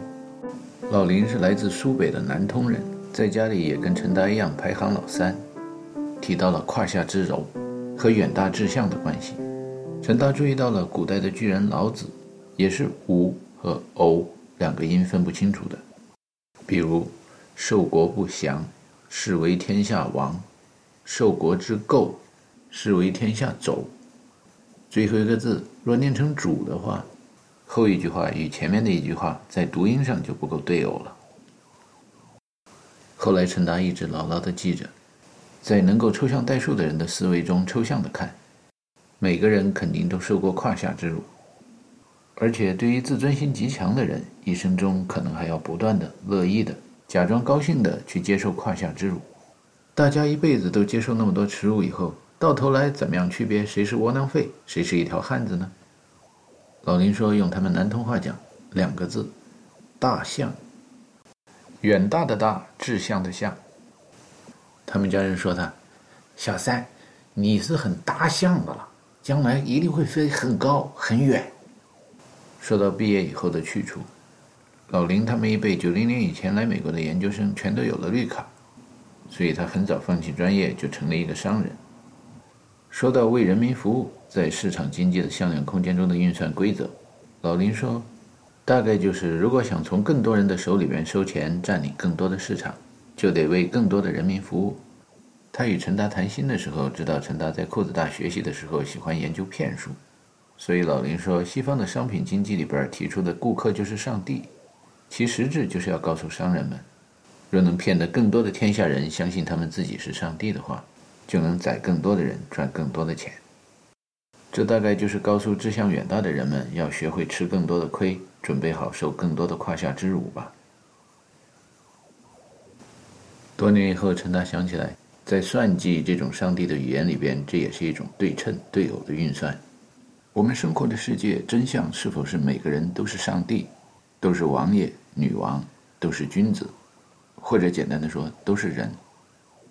老林是来自苏北的南通人。在家里也跟陈达一样排行老三，提到了胯下之柔和远大志向的关系。陈达注意到了古代的巨人老子，也是吾和偶两个音分不清楚的。比如“受国不祥，是为天下王；受国之垢，是为天下走。”最后一个字若念成“主”的话，后一句话与前面的一句话在读音上就不够对偶了。后来，陈达一直牢牢地记着，在能够抽象代数的人的思维中，抽象的看，每个人肯定都受过胯下之辱，而且对于自尊心极强的人，一生中可能还要不断的、乐意的、假装高兴的去接受胯下之辱。大家一辈子都接受那么多耻辱以后，到头来怎么样区别谁是窝囊废，谁是一条汉子呢？老林说，用他们南通话讲，两个字：大象。远大的大，志向的向。他们家人说他，小三，你是很大象的了，将来一定会飞很高很远。说到毕业以后的去处，老林他们一辈九零年以前来美国的研究生全都有了绿卡，所以他很早放弃专业，就成了一个商人。说到为人民服务，在市场经济的向量空间中的运算规则，老林说，大概就是如果想从更多人的手里边收钱，占领更多的市场，就得为更多的人民服务。他与陈达谈心的时候，知道陈达在裤子大学习的时候喜欢研究骗术，所以老林说，西方的商品经济里边提出的顾客就是上帝，其实质就是要告诉商人们，若能骗得更多的天下人相信他们自己是上帝的话。就能宰更多的人，赚更多的钱。这大概就是告诉志向远大的人们，要学会吃更多的亏，准备好受更多的胯下之辱吧。多年以后，陈达想起来，在算计这种上帝的语言里边，这也是一种对称对偶的运算。我们生活的世界真相是否是每个人都是上帝，都是王爷、女王，都是君子，或者简单的说，都是人？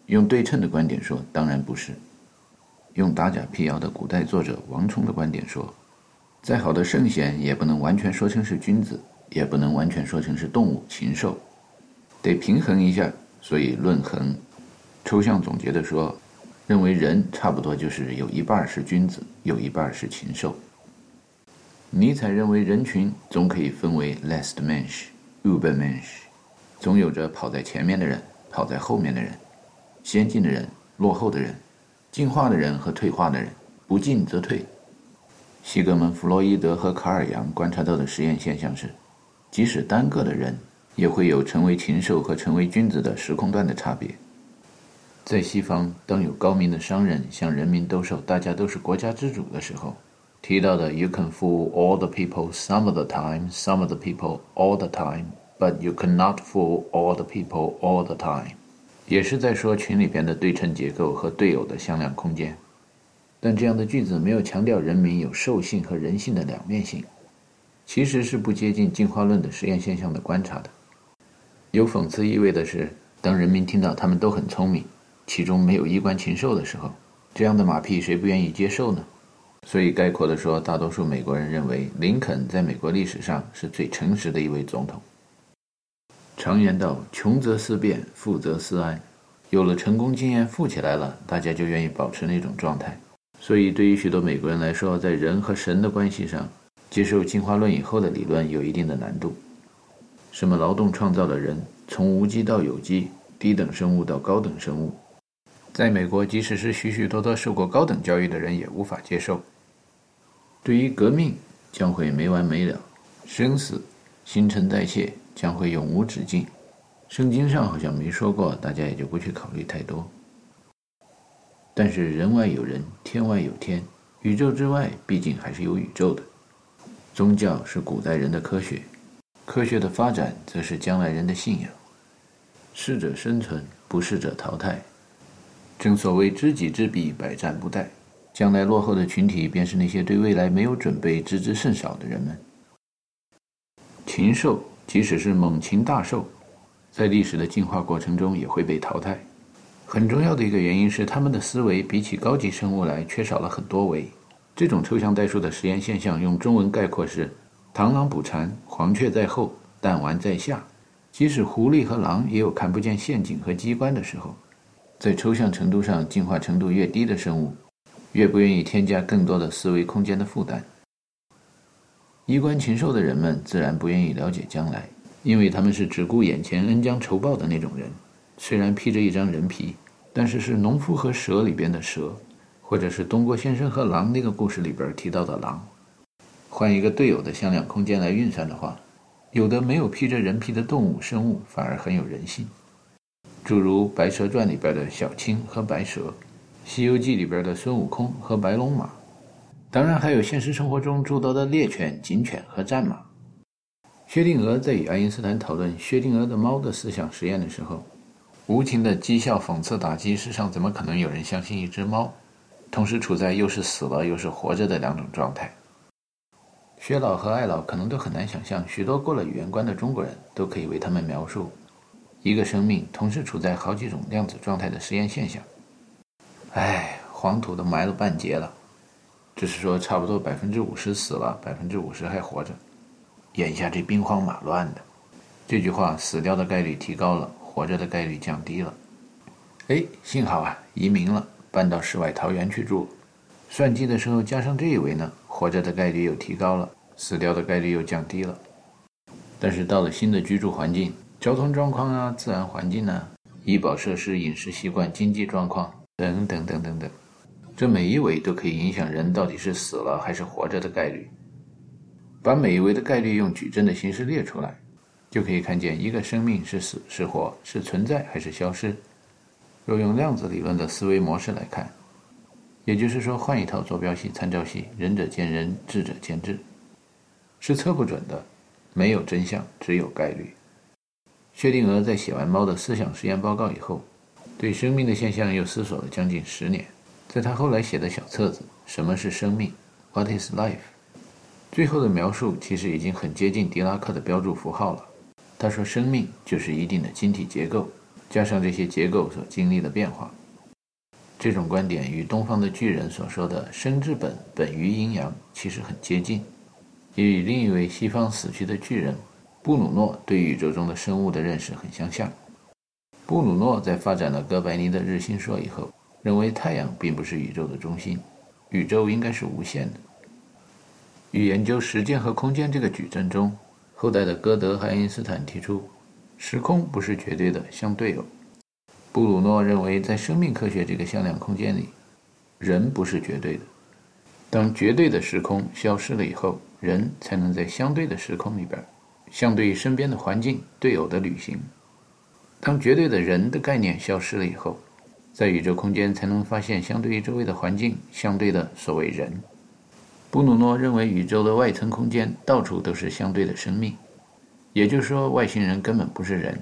用对称的观点说，当然不是；用打假辟谣的古代作者王充的观点说，再好的圣贤也不能完全说成是君子，也不能完全说成是动物禽兽，得平衡一下。所以论衡，抽象总结的说，认为人差不多就是有一半是君子，有一半是禽兽。尼采认为人群总可以分为 last mensch、übermensch，总有着跑在前面的人，跑在后面的人。先进的人、落后的人、进化的人和退化的人，不进则退。西格蒙·弗洛伊德和卡尔·杨观察到的实验现象是，即使单个的人，也会有成为禽兽和成为君子的时空段的差别。在西方，当有高明的商人向人民兜售“大家都是国家之主”的时候，提到的 “You can fool all the people some of the time, some of the people all the time, but you cannot fool all the people all the time”。也是在说群里边的对称结构和对偶的向量空间，但这样的句子没有强调人民有兽性和人性的两面性，其实是不接近进化论的实验现象的观察的。有讽刺意味的是，当人民听到他们都很聪明，其中没有衣冠禽兽的时候，这样的马屁谁不愿意接受呢？所以概括的说，大多数美国人认为林肯在美国历史上是最诚实的一位总统。常言道：“穷则思变，富则思安。”有了成功经验，富起来了，大家就愿意保持那种状态。所以，对于许多美国人来说，在人和神的关系上，接受进化论以后的理论有一定的难度。什么劳动创造了人，从无机到有机，低等生物到高等生物，在美国，即使是许许多多受过高等教育的人也无法接受。对于革命，将会没完没了，生死，新陈代谢。将会永无止境。圣经上好像没说过，大家也就不去考虑太多。但是人外有人，天外有天，宇宙之外毕竟还是有宇宙的。宗教是古代人的科学，科学的发展则是将来人的信仰。适者生存，不适者淘汰。正所谓知己知彼，百战不殆。将来落后的群体，便是那些对未来没有准备、知之甚少的人们。禽兽。即使是猛禽大兽，在历史的进化过程中也会被淘汰。很重要的一个原因是，他们的思维比起高级生物来缺少了很多维。这种抽象代数的实验现象，用中文概括是：螳螂捕蝉，黄雀在后，弹丸在下。即使狐狸和狼也有看不见陷阱和机关的时候。在抽象程度上，进化程度越低的生物，越不愿意添加更多的思维空间的负担。衣冠禽兽的人们自然不愿意了解将来，因为他们是只顾眼前恩将仇报的那种人。虽然披着一张人皮，但是是农夫和蛇里边的蛇，或者是东郭先生和狼那个故事里边提到的狼。换一个队友的向量空间来运算的话，有的没有披着人皮的动物生物反而很有人性，诸如《白蛇传》里边的小青和白蛇，《西游记》里边的孙悟空和白龙马。当然，还有现实生活中诸多的猎犬、警犬和战马。薛定谔在与爱因斯坦讨论薛定谔的猫的思想实验的时候，无情的讥笑、讽刺、打击世上怎么可能有人相信一只猫，同时处在又是死了又是活着的两种状态。薛老和艾老可能都很难想象，许多过了语言关的中国人都可以为他们描述一个生命同时处在好几种量子状态的实验现象。唉，黄土都埋了半截了。只是说，差不多百分之五十死了，百分之五十还活着。眼下这兵荒马乱的，这句话死掉的概率提高了，活着的概率降低了。哎，幸好啊，移民了，搬到世外桃源去住。算计的时候加上这一维呢，活着的概率又提高了，死掉的概率又降低了。但是到了新的居住环境，交通状况啊，自然环境呢，医保设施、饮食习惯、经济状况等等等等等，这每一维都可以影响人到底是死了还是活着的概率。把每一维的概率用矩阵的形式列出来，就可以看见一个生命是死是活，是存在还是消失。若用量子理论的思维模式来看，也就是说，换一套坐标系、参照系，仁者见仁，智者见智，是测不准的，没有真相，只有概率。薛定谔在写完猫的思想实验报告以后，对生命的现象又思索了将近十年。在他后来写的小册子《什么是生命》（What is Life），最后的描述其实已经很接近狄拉克的标注符号了。他说：“生命就是一定的晶体结构。”加上这些结构所经历的变化，这种观点与东方的巨人所说的“生之本本于阴阳”其实很接近，也与另一位西方死去的巨人布鲁诺对宇宙中的生物的认识很相像。布鲁诺在发展了哥白尼的日心说以后，认为太阳并不是宇宙的中心，宇宙应该是无限的。与研究时间和空间这个矩阵中，后代的歌德和爱因斯坦提出。时空不是绝对的相对偶。布鲁诺认为，在生命科学这个向量空间里，人不是绝对的。当绝对的时空消失了以后，人才能在相对的时空里边，相对于身边的环境对偶的旅行。当绝对的人的概念消失了以后，在宇宙空间才能发现相对于周围的环境相对的所谓人。布鲁诺认为，宇宙的外层空间到处都是相对的生命。也就是说，外星人根本不是人，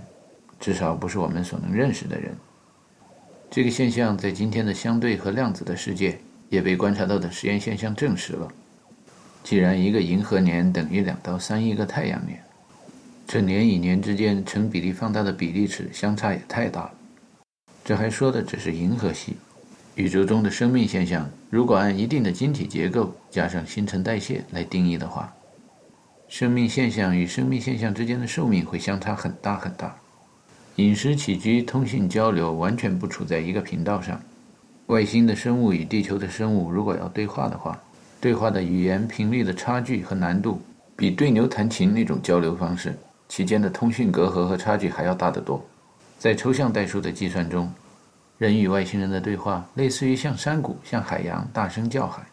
至少不是我们所能认识的人。这个现象在今天的相对和量子的世界也被观察到的实验现象证实了。既然一个银河年等于两到三亿个太阳年，这年与年之间成比例放大的比例尺相差也太大了。这还说的只是银河系，宇宙中的生命现象，如果按一定的晶体结构加上新陈代谢来定义的话。生命现象与生命现象之间的寿命会相差很大很大，饮食起居、通信交流完全不处在一个频道上。外星的生物与地球的生物如果要对话的话，对话的语言频率的差距和难度，比对牛弹琴那种交流方式期间的通讯隔阂和差距还要大得多。在抽象代数的计算中，人与外星人的对话类似于向山谷、向海洋大声叫喊。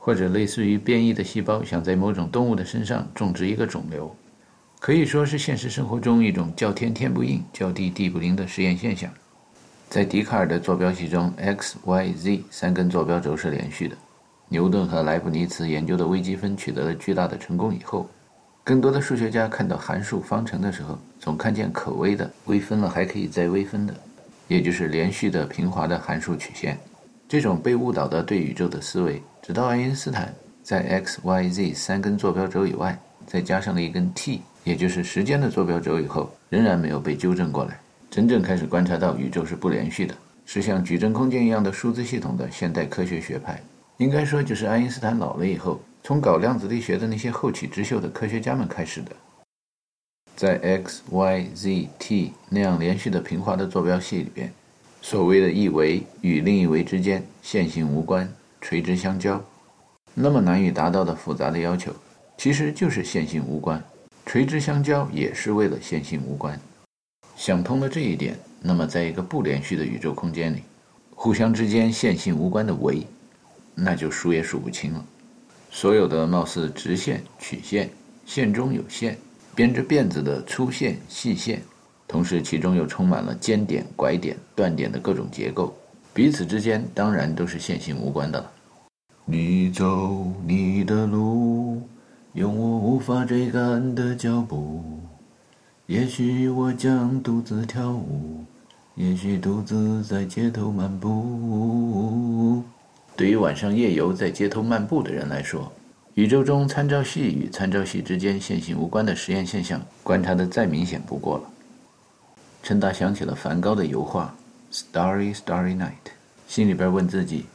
或者类似于变异的细胞想在某种动物的身上种植一个肿瘤，可以说是现实生活中一种叫天天不应，叫地地不灵的实验现象。在笛卡尔的坐标系中，x、y、z 三根坐标轴是连续的。牛顿和莱布尼茨研究的微积分取得了巨大的成功以后，更多的数学家看到函数方程的时候，总看见可微的、微分了还可以再微分的，也就是连续的、平滑的函数曲线。这种被误导的对宇宙的思维。直到爱因斯坦在 x、y、z 三根坐标轴以外，再加上了一根 t，也就是时间的坐标轴以后，仍然没有被纠正过来。真正开始观察到宇宙是不连续的，是像矩阵空间一样的数字系统的现代科学学派，应该说就是爱因斯坦老了以后，从搞量子力学的那些后起之秀的科学家们开始的。在 x、y、z、t 那样连续的平滑的坐标系里边，所谓的一维与另一维之间线性无关。垂直相交，那么难以达到的复杂的要求，其实就是线性无关。垂直相交也是为了线性无关。想通了这一点，那么在一个不连续的宇宙空间里，互相之间线性无关的维，那就数也数不清了。所有的貌似直线、曲线、线中有线、编织辫子的粗线、细线，同时其中又充满了尖点、拐点、断点的各种结构。彼此之间当然都是线性无关的了。你走你的路，用我无法追赶的脚步。也许我将独自跳舞，也许独自在街头漫步。对于晚上夜游在街头漫步的人来说，宇宙中参照系与参照系之间线性无关的实验现象，观察的再明显不过了。陈达想起了梵高的油画。Starry, starry night，心里边问自己：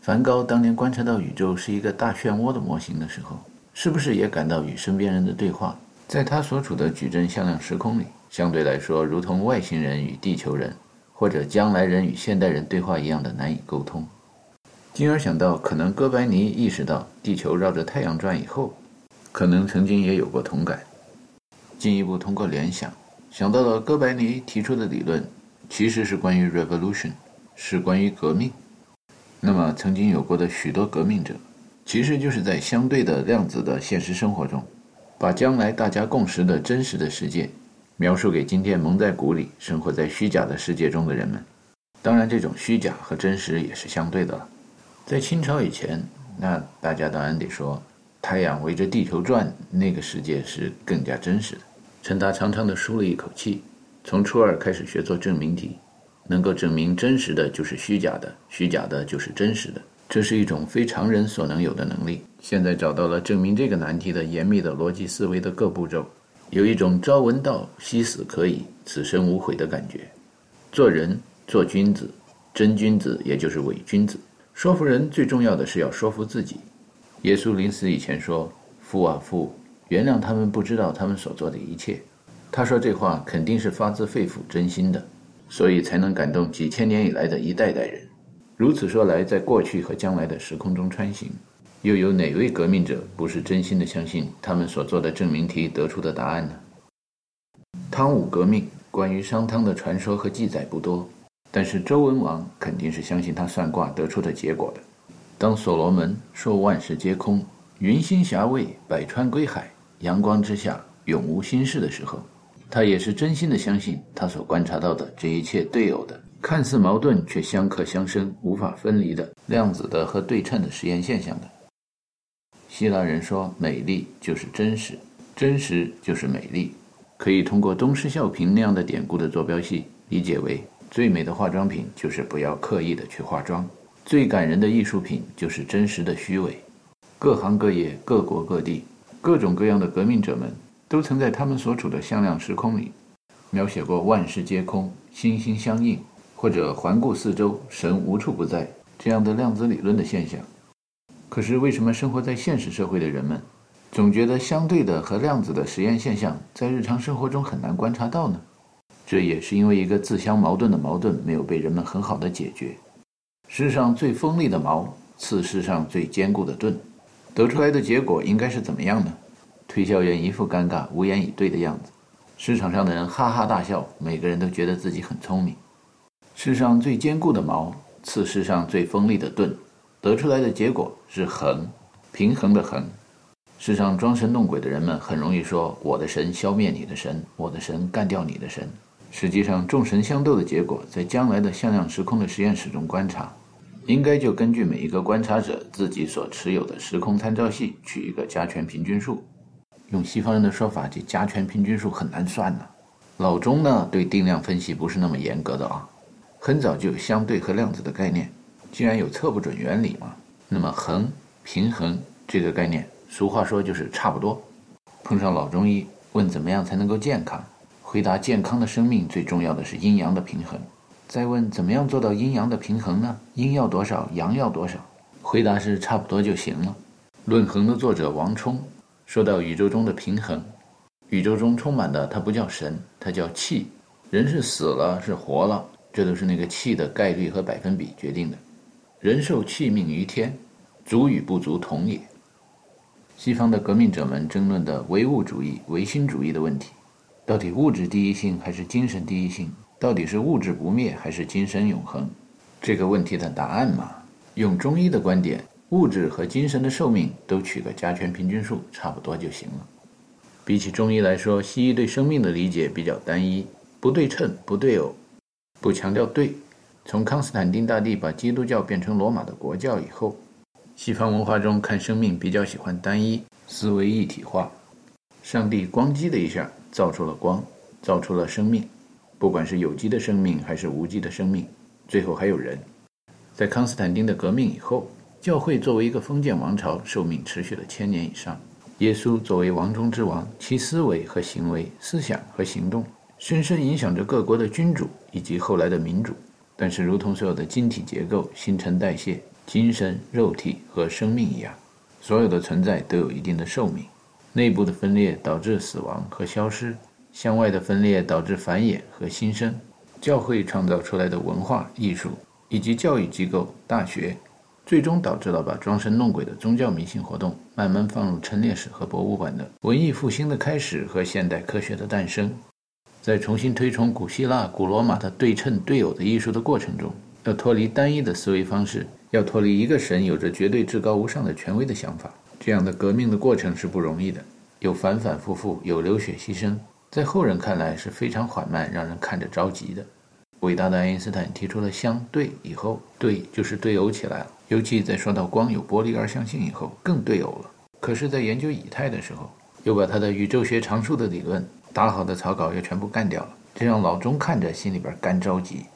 梵高当年观察到宇宙是一个大漩涡的模型的时候，是不是也感到与身边人的对话在他所处的矩阵向量时空里，相对来说，如同外星人与地球人，或者将来人与现代人对话一样的难以沟通。进而想到，可能哥白尼意识到地球绕着太阳转以后，可能曾经也有过同感。进一步通过联想，想到了哥白尼提出的理论，其实是关于 revolution，是关于革命。那么，曾经有过的许多革命者，其实就是在相对的量子的现实生活中。把将来大家共识的真实的世界，描述给今天蒙在鼓里、生活在虚假的世界中的人们。当然，这种虚假和真实也是相对的了。在清朝以前，那大家当然得说，太阳围着地球转，那个世界是更加真实的。陈达长长的舒了一口气，从初二开始学做证明题，能够证明真实的就是虚假的，虚假的就是真实的。这是一种非常人所能有的能力。现在找到了证明这个难题的严密的逻辑思维的各步骤，有一种朝闻道，夕死可以，此生无悔的感觉。做人做君子，真君子也就是伪君子。说服人最重要的是要说服自己。耶稣临死以前说：“父啊父，原谅他们不知道他们所做的一切。”他说这话肯定是发自肺腑真心的，所以才能感动几千年以来的一代代人。如此说来，在过去和将来的时空中穿行，又有哪位革命者不是真心的相信他们所做的证明题得出的答案呢？汤武革命关于商汤的传说和记载不多，但是周文王肯定是相信他算卦得出的结果的。当所罗门说万事皆空，云心霞蔚，百川归海，阳光之下永无心事的时候，他也是真心的相信他所观察到的这一切对偶的。看似矛盾却相克相生、无法分离的量子的和对称的实验现象的。希腊人说：“美丽就是真实，真实就是美丽。”可以通过东施效颦那样的典故的坐标系理解为：最美的化妆品就是不要刻意的去化妆，最感人的艺术品就是真实的虚伪。各行各业、各国各地、各种各样的革命者们，都曾在他们所处的向量时空里，描写过万事皆空、心心相印。或者环顾四周，神无处不在这样的量子理论的现象。可是，为什么生活在现实社会的人们，总觉得相对的和量子的实验现象在日常生活中很难观察到呢？这也是因为一个自相矛盾的矛盾没有被人们很好的解决。世上最锋利的矛刺世上最坚固的盾，得出来的结果应该是怎么样呢？推销员一副尴尬、无言以对的样子，市场上的人哈哈大笑，每个人都觉得自己很聪明。世上最坚固的矛刺世上最锋利的盾，得出来的结果是衡，平衡的衡。世上装神弄鬼的人们很容易说：“我的神消灭你的神，我的神干掉你的神。”实际上，众神相斗的结果，在将来的向量时空的实验室中观察，应该就根据每一个观察者自己所持有的时空参照系取一个加权平均数。用西方人的说法，这加权平均数很难算呢。老钟呢，对定量分析不是那么严格的啊。很早就有相对和量子的概念，既然有测不准原理嘛，那么衡平衡这个概念，俗话说就是差不多。碰上老中医问怎么样才能够健康，回答健康的生命最重要的是阴阳的平衡。再问怎么样做到阴阳的平衡呢？阴要多少，阳要多少？回答是差不多就行了。论衡的作者王充说到宇宙中的平衡，宇宙中充满的它不叫神，它叫气。人是死了是活了？这都是那个气的概率和百分比决定的。人受气命于天，足与不足同也。西方的革命者们争论的唯物主义、唯心主义的问题，到底物质第一性还是精神第一性？到底是物质不灭还是精神永恒？这个问题的答案嘛，用中医的观点，物质和精神的寿命都取个加权平均数，差不多就行了。比起中医来说，西医对生命的理解比较单一，不对称，不对偶。不强调对。从康斯坦丁大帝把基督教变成罗马的国教以后，西方文化中看生命比较喜欢单一思维一体化。上帝咣叽的一下造出了光，造出了生命，不管是有机的生命还是无机的生命，最后还有人。在康斯坦丁的革命以后，教会作为一个封建王朝，寿命持续了千年以上。耶稣作为王中之王，其思维和行为、思想和行动。深深影响着各国的君主以及后来的民主。但是，如同所有的晶体结构、新陈代谢、精神、肉体和生命一样，所有的存在都有一定的寿命。内部的分裂导致死亡和消失，向外的分裂导致繁衍和新生。教会创造出来的文化艺术以及教育机构、大学，最终导致了把装神弄鬼的宗教迷信活动慢慢放入陈列室和博物馆的文艺复兴的开始和现代科学的诞生。在重新推崇古希腊、古罗马的对称对偶的艺术的过程中，要脱离单一的思维方式，要脱离一个神有着绝对至高无上的权威的想法。这样的革命的过程是不容易的，有反反复复，有流血牺牲，在后人看来是非常缓慢，让人看着着急的。伟大的爱因斯坦提出了相对以后，对就是对偶起来了。尤其在说到光有波粒二象性以后，更对偶了。可是，在研究以太的时候，又把他的宇宙学常数的理论打好的草稿又全部干掉了，这让老钟看着心里边干着急。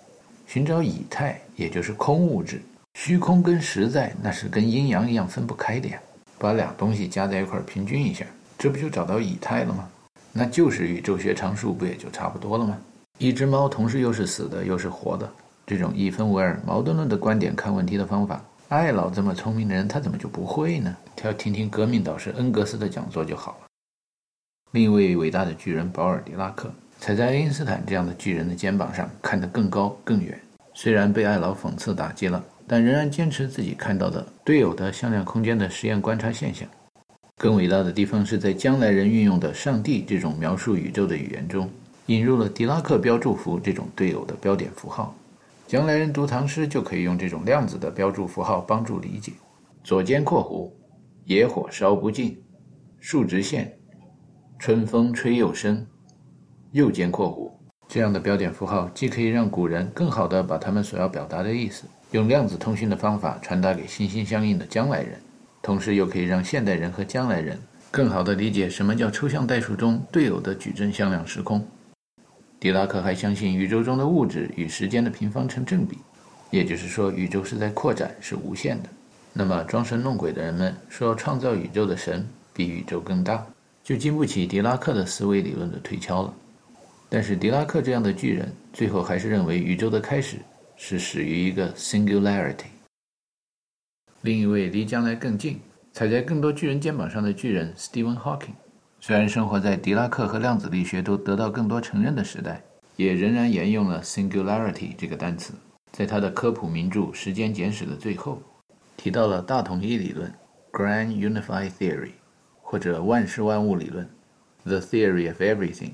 寻找以太，也就是空物质，虚空跟实在那是跟阴阳一样分不开的呀。把俩东西加在一块儿平均一下，这不就找到以太了吗？那就是宇宙学常数，不也就差不多了吗？一只猫同时又是死的又是活的，这种一分为二、矛盾论的观点看问题的方法，艾老这么聪明的人，他怎么就不会呢？他要听听革命导师恩格斯的讲座就好了。另一位伟大的巨人保尔·狄拉克，踩在爱因斯坦这样的巨人的肩膀上，看得更高更远。虽然被艾老讽刺打击了，但仍然坚持自己看到的对偶的向量空间的实验观察现象。更伟大的地方是在将来人运用的“上帝”这种描述宇宙的语言中。引入了狄拉克标注符这种对偶的标点符号，将来人读唐诗就可以用这种量子的标注符号帮助理解。左肩括弧，野火烧不尽，竖直线，春风吹又生。右肩括弧，这样的标点符号既可以让古人更好地把他们所要表达的意思用量子通讯的方法传达给心心相印的将来人，同时又可以让现代人和将来人更好地理解什么叫抽象代数中对偶的矩阵向量时空。狄拉克还相信宇宙中的物质与时间的平方成正比，也就是说，宇宙是在扩展，是无限的。那么，装神弄鬼的人们说创造宇宙的神比宇宙更大，就经不起狄拉克的思维理论的推敲了。但是，狄拉克这样的巨人，最后还是认为宇宙的开始是始于一个 singularity。另一位离将来更近、踩在更多巨人肩膀上的巨人 Stephen Hawking。虽然生活在狄拉克和量子力学都得到更多承认的时代，也仍然沿用了 singularity 这个单词。在他的科普名著《时间简史》的最后，提到了大统一理论 （Grand Unified Theory） 或者万事万物理论 （The Theory of Everything），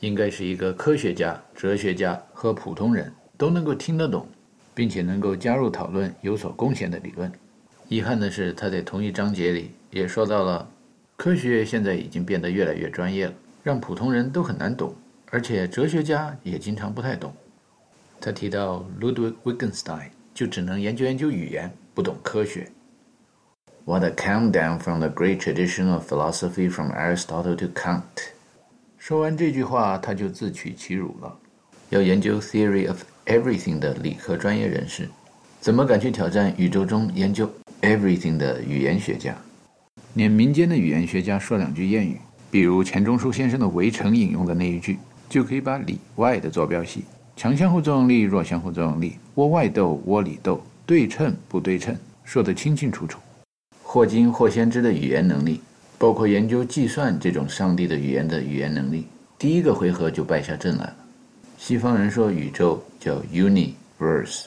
应该是一个科学家、哲学家和普通人都能够听得懂，并且能够加入讨论、有所贡献的理论。遗憾的是，他在同一章节里也说到了。科学现在已经变得越来越专业了，让普通人都很难懂，而且哲学家也经常不太懂。他提到 Ludwig Wittgenstein 就只能研究研究语言，不懂科学。What a countdown from the great tradition of philosophy from Aristotle to Kant！说完这句话，他就自取其辱了。要研究 theory of everything 的理科专业人士，怎么敢去挑战宇宙中研究 everything 的语言学家？连民间的语言学家说两句谚语，比如钱钟书先生的《围城》引用的那一句，就可以把里外的坐标系、强相互作用力、弱相互作用力、窝外斗、窝里斗、对称不对称说得清清楚楚。霍金、霍先知的语言能力，包括研究计算这种上帝的语言的语言能力，第一个回合就败下阵来。西方人说宇宙叫 universe，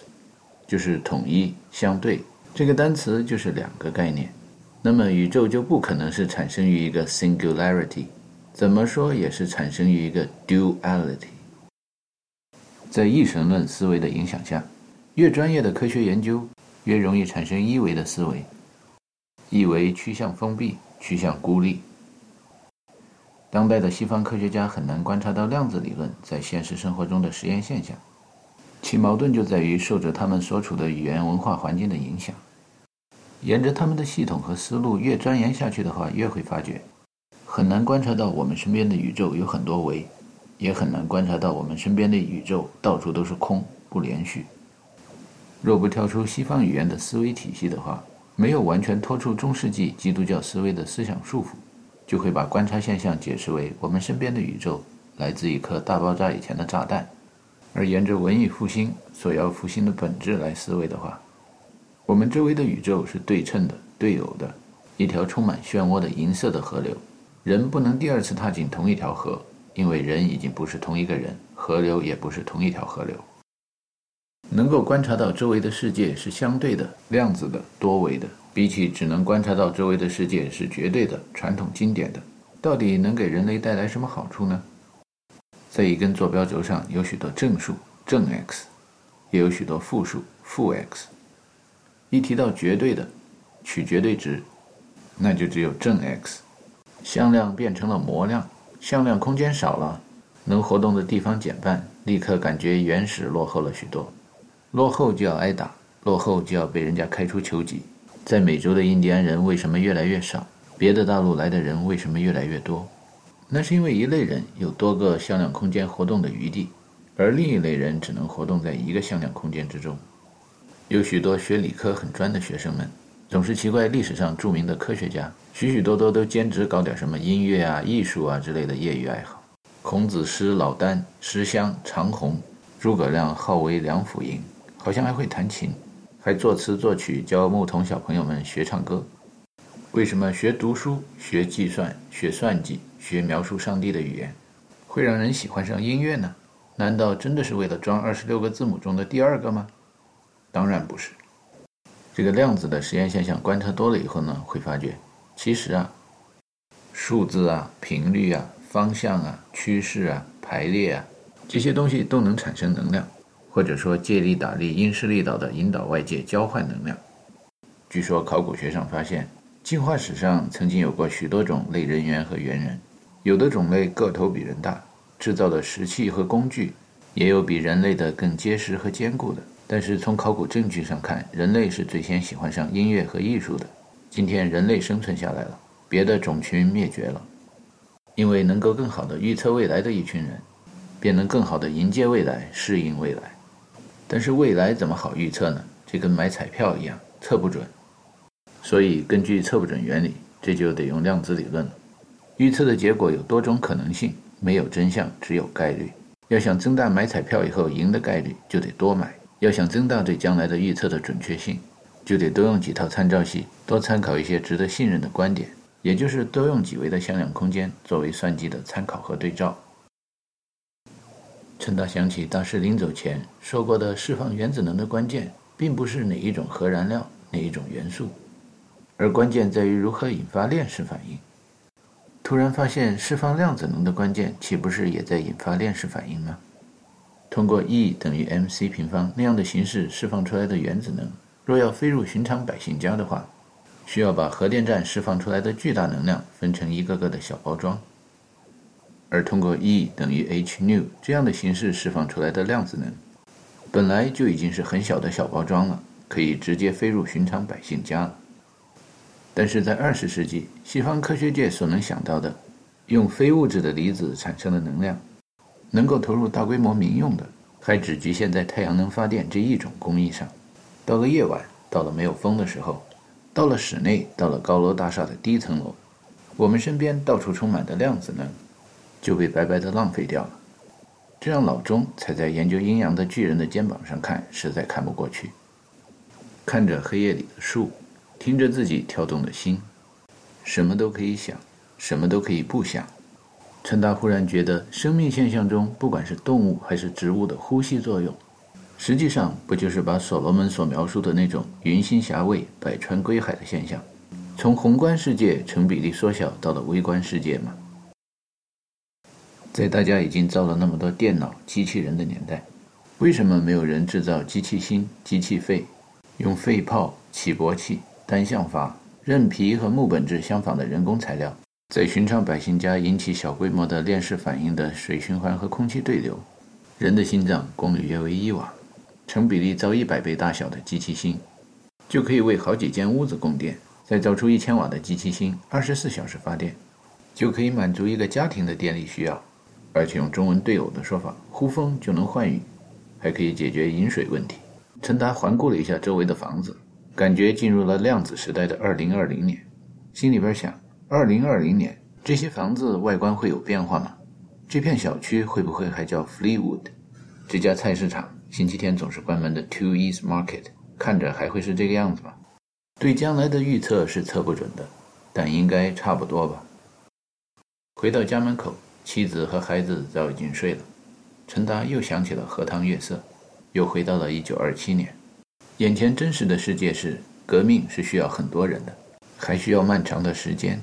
就是统一、相对，这个单词就是两个概念。那么宇宙就不可能是产生于一个 singularity，怎么说也是产生于一个 duality。在一神论思维的影响下，越专业的科学研究越容易产生一维的思维，一维趋向封闭，趋向孤立。当代的西方科学家很难观察到量子理论在现实生活中的实验现象，其矛盾就在于受着他们所处的语言文化环境的影响。沿着他们的系统和思路越钻研下去的话，越会发觉很难观察到我们身边的宇宙有很多维，也很难观察到我们身边的宇宙到处都是空不连续。若不跳出西方语言的思维体系的话，没有完全脱出中世纪基督教思维的思想束缚，就会把观察现象解释为我们身边的宇宙来自一颗大爆炸以前的炸弹。而沿着文艺复兴所要复兴的本质来思维的话，我们周围的宇宙是对称的、对偶的，一条充满漩涡的银色的河流，人不能第二次踏进同一条河，因为人已经不是同一个人，河流也不是同一条河流。能够观察到周围的世界是相对的、量子的、多维的，比起只能观察到周围的世界是绝对的、传统经典的，到底能给人类带来什么好处呢？在一根坐标轴上有许多正数正 x，也有许多负数负 x。一提到绝对的，取绝对值，那就只有正 x。向量变成了模量，向量空间少了，能活动的地方减半，立刻感觉原始落后了许多。落后就要挨打，落后就要被人家开除球籍。在美洲的印第安人为什么越来越少？别的大陆来的人为什么越来越多？那是因为一类人有多个向量空间活动的余地，而另一类人只能活动在一个向量空间之中。有许多学理科很专的学生们。总是奇怪，历史上著名的科学家许许多多都兼职搞点什么音乐啊、艺术啊之类的业余爱好。孔子师老聃、诗香、长虹，诸葛亮号为梁甫吟，好像还会弹琴，还作词作曲，教牧童小朋友们学唱歌。为什么学读书、学计算、学算计、学描述上帝的语言，会让人喜欢上音乐呢？难道真的是为了装二十六个字母中的第二个吗？当然不是。这个量子的实验现象观察多了以后呢，会发觉，其实啊，数字啊、频率啊、方向啊、趋势啊、排列啊，这些东西都能产生能量，或者说借力打力、因势利导的引导外界交换能量。据说考古学上发现，进化史上曾经有过许多种类人猿和猿人，有的种类个头比人大，制造的石器和工具也有比人类的更结实和坚固的。但是从考古证据上看，人类是最先喜欢上音乐和艺术的。今天人类生存下来了，别的种群灭绝了，因为能够更好的预测未来的一群人，便能更好的迎接未来、适应未来。但是未来怎么好预测呢？这跟买彩票一样，测不准。所以根据测不准原理，这就得用量子理论了。预测的结果有多种可能性，没有真相，只有概率。要想增大买彩票以后赢的概率，就得多买。要想增大对将来的预测的准确性，就得多用几套参照系，多参考一些值得信任的观点，也就是多用几维的向量空间作为算计的参考和对照。陈达想起大师临走前说过的，释放原子能的关键，并不是哪一种核燃料、哪一种元素，而关键在于如何引发链式反应。突然发现，释放量子能的关键，岂不是也在引发链式反应吗？通过 E 等于 mc 平方那样的形式释放出来的原子能，若要飞入寻常百姓家的话，需要把核电站释放出来的巨大能量分成一个个的小包装；而通过 E 等于 h nu 这样的形式释放出来的量子能，本来就已经是很小的小包装了，可以直接飞入寻常百姓家了。但是在二十世纪，西方科学界所能想到的，用非物质的离子产生的能量。能够投入大规模民用的，还只局限在太阳能发电这一种工艺上。到了夜晚，到了没有风的时候，到了室内，到了高楼大厦的低层楼，我们身边到处充满的量子能，就被白白的浪费掉了。这让老钟踩在研究阴阳的巨人的肩膀上看，实在看不过去。看着黑夜里的树，听着自己跳动的心，什么都可以想，什么都可以不想。陈达忽然觉得，生命现象中，不管是动物还是植物的呼吸作用，实际上不就是把所罗门所描述的那种云心霞蔚、百川归海的现象，从宏观世界成比例缩小到了微观世界吗？在大家已经造了那么多电脑、机器人的年代，为什么没有人制造机器心、机器肺，用肺泡、起搏器、单向阀、韧皮和木本质相仿的人工材料？在寻常百姓家引起小规模的链式反应的水循环和空气对流，人的心脏功率约为一瓦，成比例造一百倍大小的机器心，就可以为好几间屋子供电。再造出一千瓦的机器心，二十四小时发电，就可以满足一个家庭的电力需要。而且用中文对偶的说法，呼风就能唤雨，还可以解决饮水问题。陈达环顾了一下周围的房子，感觉进入了量子时代的二零二零年，心里边想。二零二零年，这些房子外观会有变化吗？这片小区会不会还叫 Fleetwood？这家菜市场星期天总是关门的 Two East Market，看着还会是这个样子吗？对将来的预测是测不准的，但应该差不多吧。回到家门口，妻子和孩子早已经睡了。陈达又想起了荷塘月色，又回到了一九二七年。眼前真实的世界是，革命是需要很多人的，还需要漫长的时间。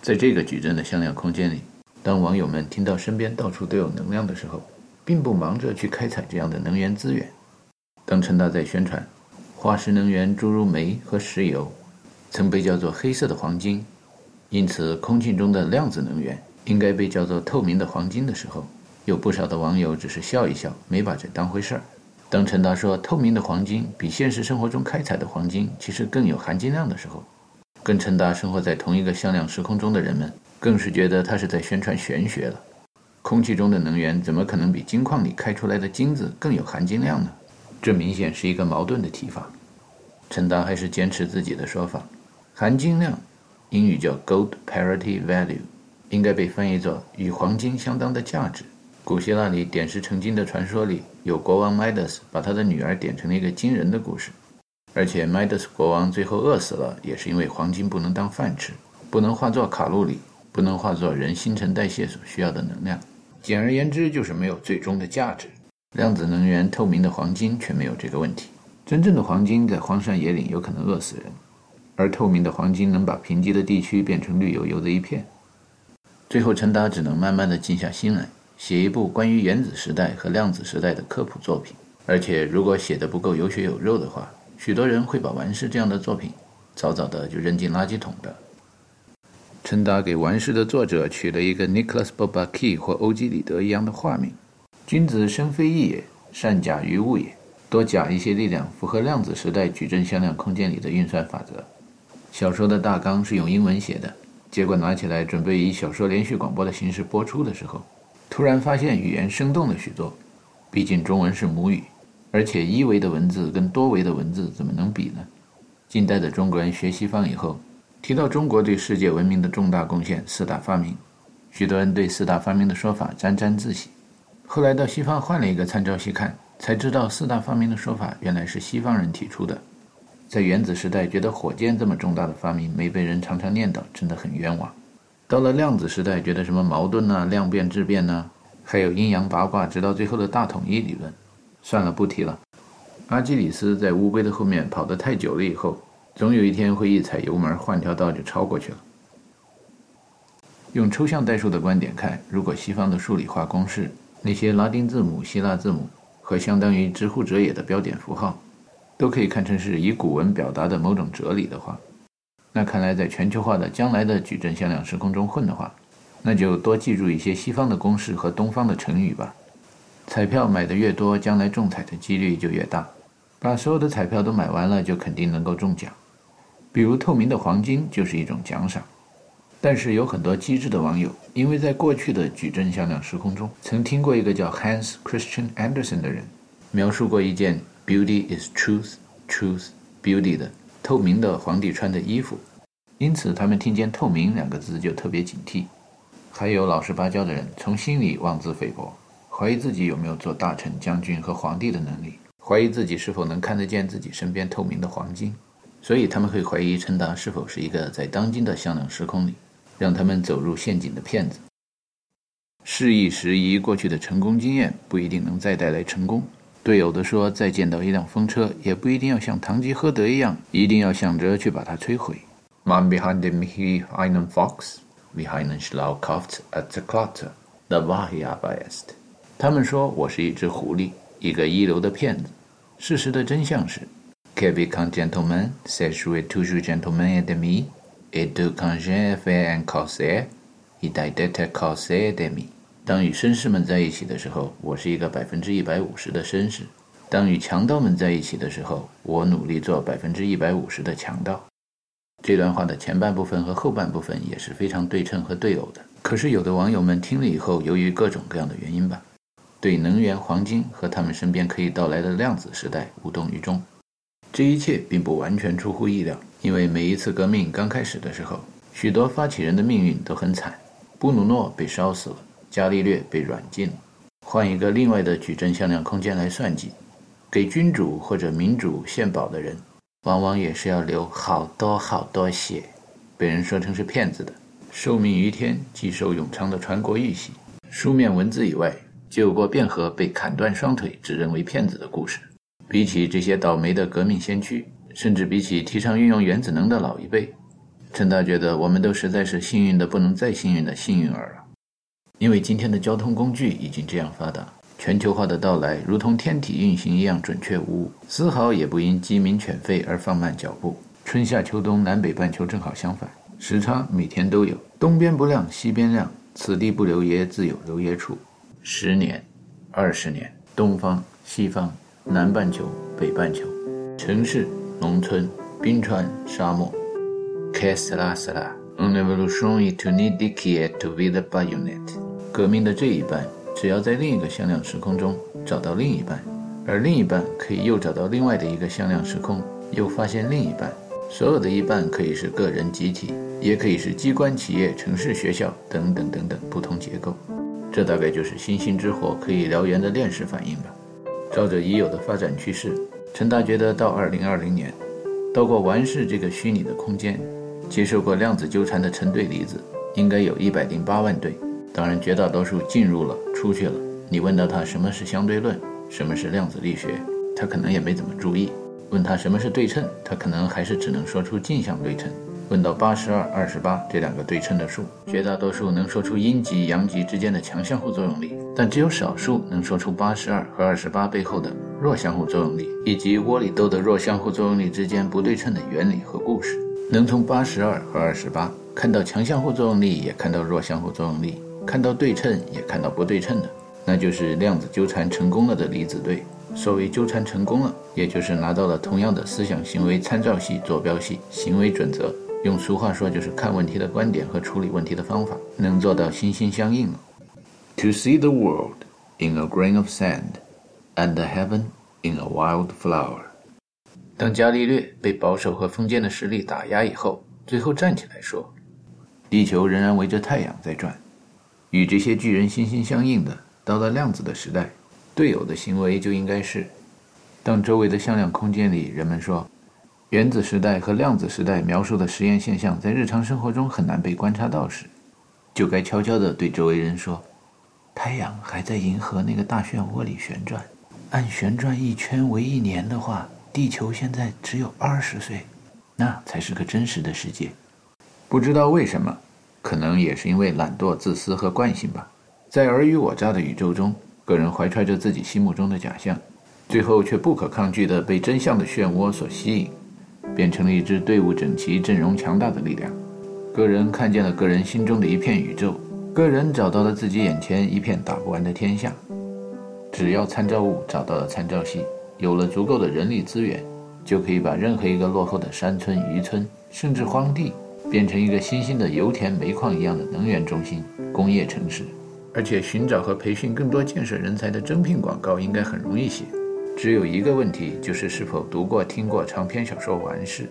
在这个矩阵的向量空间里，当网友们听到身边到处都有能量的时候，并不忙着去开采这样的能源资源。当陈达在宣传，化石能源诸如煤和石油，曾被叫做黑色的黄金，因此空气中的量子能源。应该被叫做透明的黄金的时候，有不少的网友只是笑一笑，没把这当回事儿。当陈达说透明的黄金比现实生活中开采的黄金其实更有含金量的时候，跟陈达生活在同一个向量时空中的人们，更是觉得他是在宣传玄学了。空气中的能源怎么可能比金矿里开出来的金子更有含金量呢？这明显是一个矛盾的提法。陈达还是坚持自己的说法，含金量，英语叫 gold parity value。应该被翻译作“与黄金相当的价值”。古希腊里点石成金的传说里有国王 Midas 把他的女儿点成了一个金人的故事，而且 Midas 国王最后饿死了，也是因为黄金不能当饭吃，不能化作卡路里，不能化作人新陈代谢所需要的能量。简而言之，就是没有最终的价值。量子能源透明的黄金却没有这个问题。真正的黄金在荒山野岭有可能饿死人，而透明的黄金能把贫瘠的地区变成绿油油的一片。最后，陈达只能慢慢的静下心来，写一部关于原子时代和量子时代的科普作品。而且，如果写的不够有血有肉的话，许多人会把完事这样的作品早早的就扔进垃圾桶的。陈达给完事的作者取了一个 Nicholas b o b a k e 或欧几里得一样的化名：“君子生非异也，善假于物也。”多假一些力量，符合量子时代矩阵向量空间里的运算法则。小说的大纲是用英文写的。结果拿起来准备以小说连续广播的形式播出的时候，突然发现语言生动了许多。毕竟中文是母语，而且一维的文字跟多维的文字怎么能比呢？近代的中国人学西方以后，提到中国对世界文明的重大贡献——四大发明，许多人对四大发明的说法沾沾自喜。后来到西方换了一个参照系看，才知道四大发明的说法原来是西方人提出的。在原子时代，觉得火箭这么重大的发明没被人常常念叨，真的很冤枉。到了量子时代，觉得什么矛盾呐、量变质变呐，还有阴阳八卦，直到最后的大统一理论，算了，不提了。阿基里斯在乌龟的后面跑得太久了，以后总有一天会一踩油门换条道就超过去了。用抽象代数的观点看，如果西方的数理化公式，那些拉丁字母、希腊字母和相当于“之乎者也”的标点符号。都可以看成是以古文表达的某种哲理的话，那看来在全球化的将来的矩阵向量时空中混的话，那就多记住一些西方的公式和东方的成语吧。彩票买的越多，将来中彩的几率就越大。把所有的彩票都买完了，就肯定能够中奖。比如透明的黄金就是一种奖赏。但是有很多机智的网友，因为在过去的矩阵向量时空中，曾听过一个叫 Hans Christian Andersen 的人描述过一件。Beauty is truth, truth, beauty 的透明的皇帝穿的衣服，因此他们听见“透明”两个字就特别警惕。还有老实巴交的人，从心里妄自菲薄，怀疑自己有没有做大臣、将军和皇帝的能力，怀疑自己是否能看得见自己身边透明的黄金，所以他们会怀疑陈达是否是一个在当今的向量时空里让他们走入陷阱的骗子。事易时移，过去的成功经验不一定能再带来成功。队友的说：“再见到一辆风车，也不一定要像堂吉诃德一样，一定要想着去把它摧毁。” Man behind mich einen Fox, wie einen Schlaukauf at the Klotter, the Wahia biased。他们说我是一只狐狸，一个一流的骗子。事实的真相是 qu'un gentleman? C'est jouer toujours gentleman et demi, et de quand j'ai fait un corsaire, il a été corsaire demi。当与绅士们在一起的时候，我是一个百分之一百五十的绅士；当与强盗们在一起的时候，我努力做百分之一百五十的强盗。这段话的前半部分和后半部分也是非常对称和对偶的。可是有的网友们听了以后，由于各种各样的原因吧，对能源、黄金和他们身边可以到来的量子时代无动于衷。这一切并不完全出乎意料，因为每一次革命刚开始的时候，许多发起人的命运都很惨。布鲁诺被烧死了。伽利略被软禁了，换一个另外的矩阵向量空间来算计，给君主或者民主献宝的人，往往也是要流好多好多血，被人说成是骗子的。受命于天，既受永昌的传国玉玺。书面文字以外，就有过卞和被砍断双腿，指认为骗子的故事。比起这些倒霉的革命先驱，甚至比起提倡运用原子能的老一辈，陈大觉得我们都实在是幸运的不能再幸运的幸运儿了。因为今天的交通工具已经这样发达，全球化的到来如同天体运行一样准确无误，丝毫也不因鸡鸣犬吠而放慢脚步。春夏秋冬，南北半球正好相反。时差每天都有，东边不亮西边亮，此地不留爷自有留爷处。十年，二十年，东方西方，南半球北半球，城市农村，冰川沙漠。Que sera sera, una evolución y tu ni de que tu vida bayonet。革命的这一半，只要在另一个向量时空中找到另一半，而另一半可以又找到另外的一个向量时空，又发现另一半。所有的一半可以是个人集体。也可以是机关、企业、城市、学校等等等等不同结构，这大概就是星星之火可以燎原的链式反应吧。照着已有的发展趋势，陈达觉得到二零二零年，到过完世这个虚拟的空间，接受过量子纠缠的成对离子，应该有一百零八万对。当然，绝大多数进入了，出去了。你问到他什么是相对论，什么是量子力学，他可能也没怎么注意。问他什么是对称，他可能还是只能说出镜像对称。问到八十二、二十八这两个对称的数，绝大多数能说出阴极、阳极之间的强相互作用力，但只有少数能说出八十二和二十八背后的弱相互作用力，以及窝里斗的弱相互作用力之间不对称的原理和故事。能从八十二和二十八看到强相互作用力，也看到弱相互作用力，看到对称，也看到不对称的，那就是量子纠缠成功了的离子对。所谓纠缠成功了，也就是拿到了同样的思想行为参照系、坐标系、行为准则。用俗话说，就是看问题的观点和处理问题的方法能做到心心相印了。To see the world in a grain of sand, and heaven in a wild flower。当伽利略被保守和封建的势力打压以后，最后站起来说：“地球仍然围着太阳在转。”与这些巨人心心相印的，到了量子的时代，队友的行为就应该是：当周围的向量空间里，人们说。原子时代和量子时代描述的实验现象，在日常生活中很难被观察到时，就该悄悄地对周围人说：“太阳还在银河那个大漩涡里旋转，按旋转一圈为一年的话，地球现在只有二十岁，那才是个真实的世界。”不知道为什么，可能也是因为懒惰、自私和惯性吧，在尔虞我诈的宇宙中，个人怀揣着自己心目中的假象，最后却不可抗拒地被真相的漩涡所吸引。变成了一支队伍整齐、阵容强大的力量。个人看见了个人心中的一片宇宙，个人找到了自己眼前一片打不完的天下。只要参照物找到了参照系，有了足够的人力资源，就可以把任何一个落后的山村、渔村，甚至荒地，变成一个新兴的油田、煤矿一样的能源中心、工业城市。而且，寻找和培训更多建设人才的征聘广告应该很容易写。只有一个问题，就是是否读过、听过长篇小说《完事》。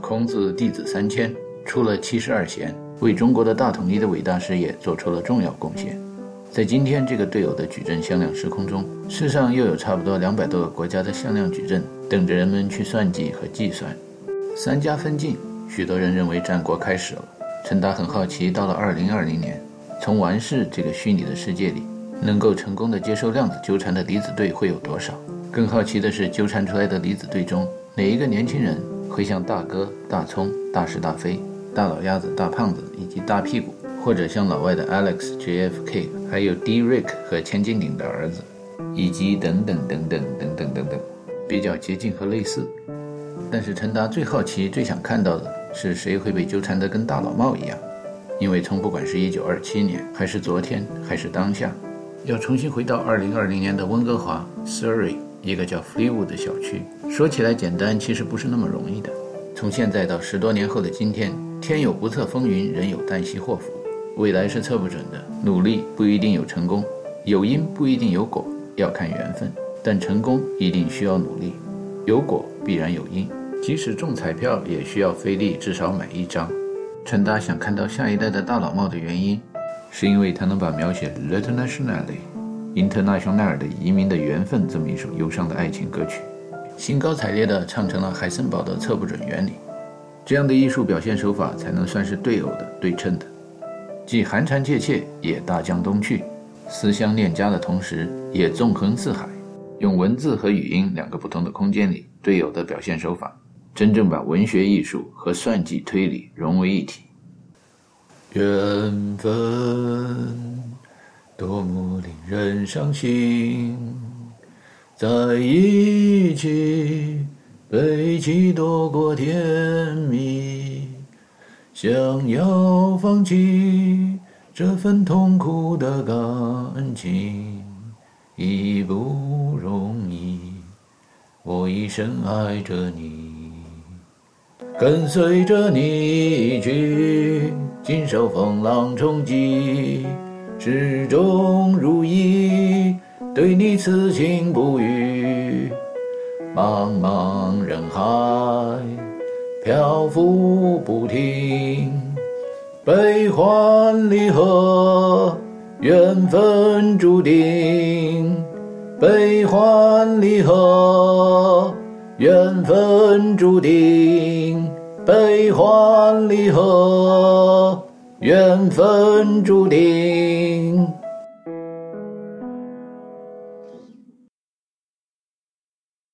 孔子弟子三千，出了七十二贤，为中国的大统一的伟大事业做出了重要贡献。在今天这个队友的矩阵向量时空中，世上又有差不多两百多个国家的向量矩阵等着人们去算计和计算。三家分晋，许多人认为战国开始了。陈达很好奇，到了二零二零年，从完世这个虚拟的世界里。能够成功的接受量子纠缠的离子对会有多少？更好奇的是，纠缠出来的离子对中，哪一个年轻人会像大哥、大葱、大是大非、大老鸭子、大胖子以及大屁股，或者像老外的 Alex、JFK，还有 D. Rick 和千斤顶的儿子，以及等等等等等等等等，比较接近和类似。但是陈达最好奇、最想看到的是谁会被纠缠得跟大老帽一样，因为从不管是一九二七年，还是昨天，还是当下。要重新回到二零二零年的温哥华，Surrey 一个叫 Fleetwood 的小区，说起来简单，其实不是那么容易的。从现在到十多年后的今天，天有不测风云，人有旦夕祸福，未来是测不准的。努力不一定有成功，有因不一定有果，要看缘分。但成功一定需要努力，有果必然有因。即使中彩票，也需要费力，至少买一张。陈达想看到下一代的大老帽的原因。是因为他能把描写 “Internationally” International 的移民的缘分这么一首忧伤的爱情歌曲，兴高采烈地唱成了海森堡的测不准原理。这样的艺术表现手法才能算是对偶的、对称的，既寒蝉切切，也大江东去，思乡念家的同时，也纵横四海。用文字和语音两个不同的空间里对偶的表现手法，真正把文学艺术和算计推理融为一体。缘分多么令人伤心，在一起背起多过甜蜜，想要放弃这份痛苦的感情。已不容易，我一生爱着你，跟随着你去，经受风浪冲击，始终如一，对你此情不渝。茫茫人海，漂浮不停，悲欢离合。缘分注定，悲欢离合。缘分注定，悲欢离合。缘分注定。